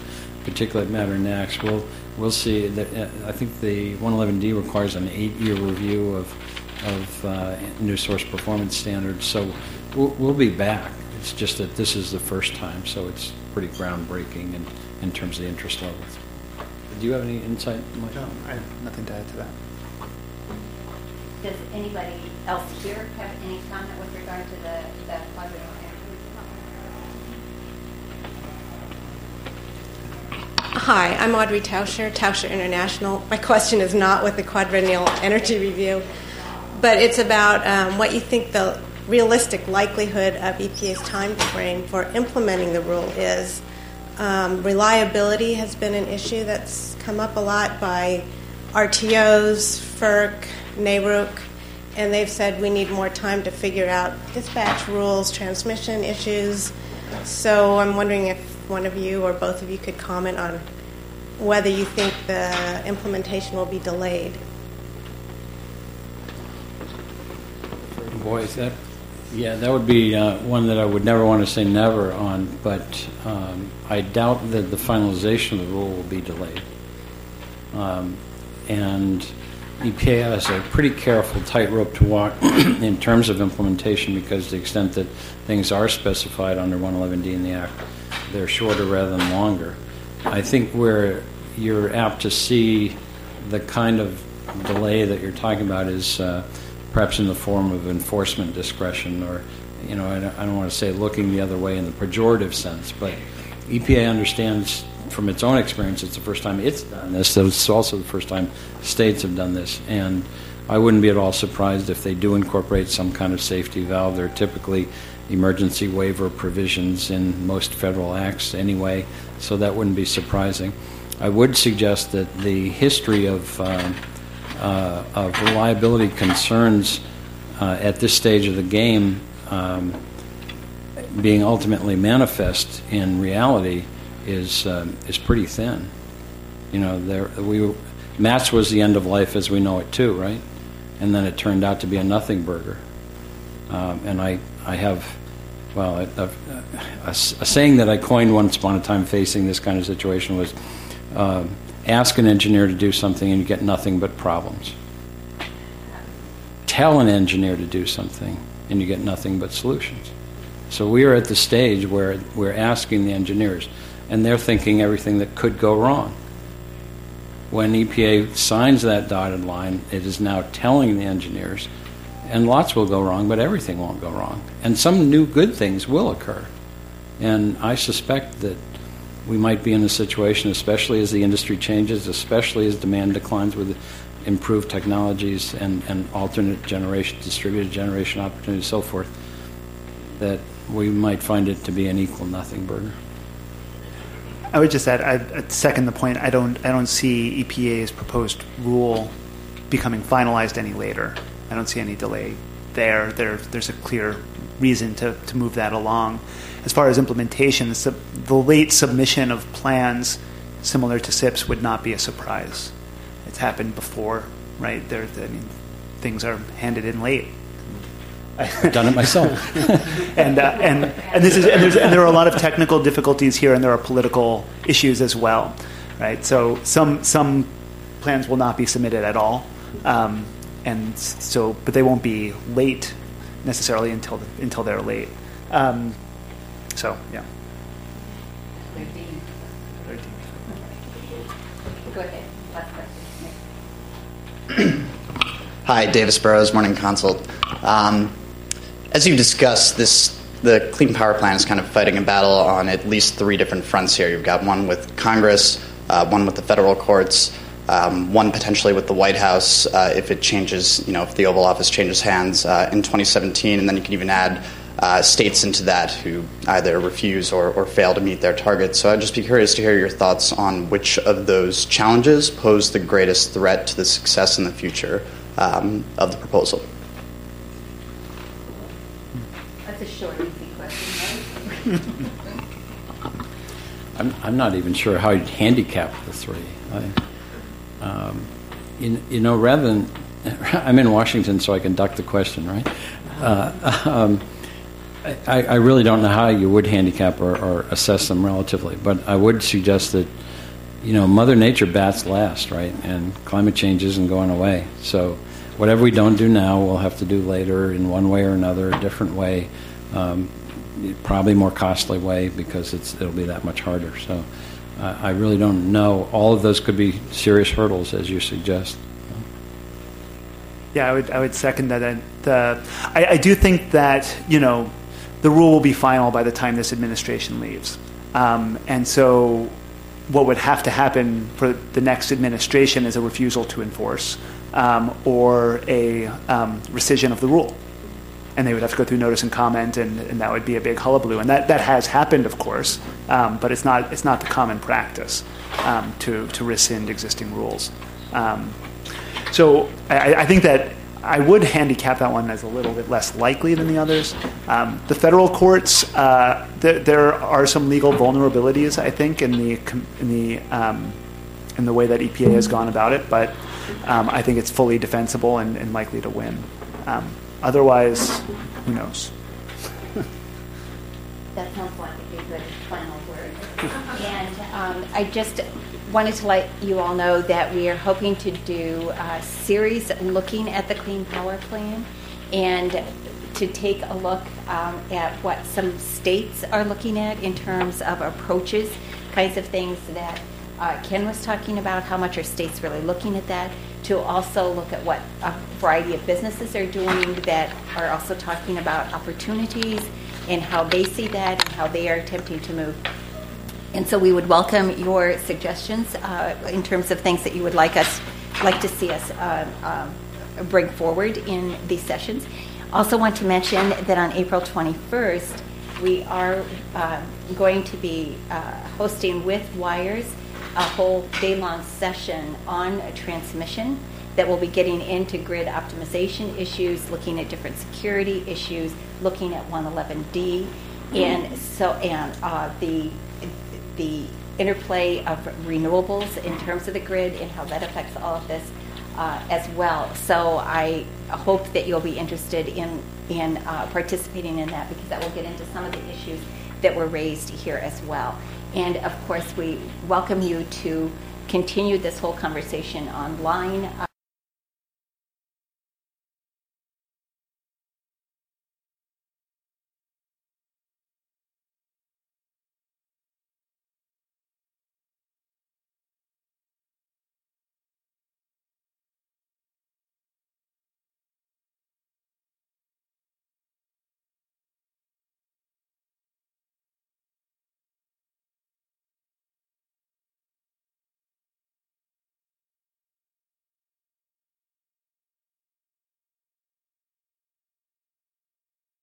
particulate matter NAAQS. We'll we'll see. That uh, I think the 111D requires an eight-year review of of uh, new source performance standards. So we'll, we'll be back. It's just that this is the first time, so it's pretty groundbreaking in, in terms of the interest levels. Do you have any insight, Mike? No, I have nothing to add to that. Does anybody else here have any comment with regard to the, the quadrennial Hi, I'm Audrey Tauscher, Tauscher International. My question is not with the quadrennial energy review, but it's about um, what you think the realistic likelihood of EPA's time frame for implementing the rule is. Um, reliability has been an issue that's come up a lot by RTOs, FERC, NARUC, and they've said we need more time to figure out dispatch rules, transmission issues. So I'm wondering if one of you or both of you could comment on whether you think the implementation will be delayed. Boy, is that yeah, that would be uh, one that I would never want to say never on, but um, I doubt that the finalization of the rule will be delayed. Um, and EPA has a pretty careful tightrope to walk in terms of implementation because the extent that things are specified under 111D in the Act, they're shorter rather than longer. I think where you're apt to see the kind of delay that you're talking about is. Uh, perhaps in the form of enforcement discretion or, you know, I don't, I don't want to say looking the other way in the pejorative sense, but EPA understands from its own experience it's the first time it's done this, so it's also the first time states have done this. And I wouldn't be at all surprised if they do incorporate some kind of safety valve. There are typically emergency waiver provisions in most federal acts anyway, so that wouldn't be surprising. I would suggest that the history of uh, uh, of reliability concerns uh, at this stage of the game um, being ultimately manifest in reality is um, is pretty thin. You know, there we MATS was the end of life as we know it too, right? And then it turned out to be a nothing burger. Um, and I I have well a, a, a, saying that I coined once upon a time facing this kind of situation was. Uh, ask an engineer to do something and you get nothing but problems. Tell an engineer to do something and you get nothing but solutions. So we are at the stage where we're asking the engineers, and they're thinking everything that could go wrong. When EPA signs that dotted line, it is now telling the engineers, and lots will go wrong, but everything won't go wrong. And some new good things will occur. And I suspect that we might be in a situation, especially as the industry changes, especially as demand declines with improved technologies and, and alternate generation, distributed generation opportunities, so forth, that we might find it to be an equal nothing burger. I would just add, I, second the point. I don't, I don't see EPA's proposed rule becoming finalized any later. I don't see any delay there. there there's a clear reason to, to move that along as far as implementation, the, sub, the late submission of plans similar to SIPs would not be a surprise. It's happened before, right? There, I mean, things are handed in late. I've done it myself. and, uh, and, and, this is, and, and, there are a lot of technical difficulties here, and there are political issues as well, right? So some, some plans will not be submitted at all. Um, and so, but they won't be late necessarily until, until they're late. Um, so, yeah. 13. 13. Go ahead. Hi, Davis Burrows, Morning Consult. Um, as you discussed, this the Clean Power Plan is kind of fighting a battle on at least three different fronts here. You've got one with Congress, uh, one with the federal courts, um, one potentially with the White House uh, if it changes, you know, if the Oval Office changes hands uh, in 2017, and then you can even add uh, states into that who either refuse or, or fail to meet their targets. So I'd just be curious to hear your thoughts on which of those challenges pose the greatest threat to the success in the future um, of the proposal. That's a short, easy question, right? I'm, I'm not even sure how you'd handicap the three. I, um, you, you know, rather than, I'm in Washington, so I can duck the question, right? Uh, um, I, I, really don't know how you would handicap or, or, assess them relatively, but I would suggest that, you know, Mother Nature bats last, right? And climate change isn't going away. So whatever we don't do now, we'll have to do later in one way or another, a different way, um, probably more costly way because it'll be that much harder. So uh, I really don't know. All of those could be serious hurdles, as you suggest. Yeah, I would, I would second that. And the, I, I do think that, you know, the rule will be final by the time this administration leaves. Um, and so, what would have to happen for the next administration is a refusal to enforce um, or a um, rescission of the rule. And they would have to go through notice and comment, and, and that would be a big hullabaloo. And that, that has happened, of course, um, but it's not, it's not the common practice um, to, to rescind existing rules. Um, so I, I think that I would handicap that one as a little bit less likely than the others. Um, the federal courts, uh, th- there are some legal vulnerabilities, I think, in the in the um, in the way that EPA has gone about it, but um, I think it's fully defensible and, and likely to win. Um, otherwise, who knows? that sounds like a good final word. and um, I just wanted to let you all know that we are hoping to do a series looking at the Clean Power Plan and to take a look um, at what some states are looking at in terms of approaches, kinds of things that uh, Ken was talking about, how much are states really looking at that, to also look at what a variety of businesses are doing that are also talking about opportunities and how they see that and how they are attempting to move and so we would welcome your suggestions uh, in terms of things that you would like us, like to see us uh, uh, bring forward in these sessions. Also, want to mention that on April 21st, we are uh, going to be uh, hosting with Wires a whole day long session on transmission that will be getting into grid optimization issues, looking at different security issues, looking at 111D, and so and uh, the the interplay of renewables in terms of the grid and how that affects all of this uh, as well. So I hope that you'll be interested in in uh, participating in that because that will get into some of the issues that were raised here as well. And of course, we welcome you to continue this whole conversation online.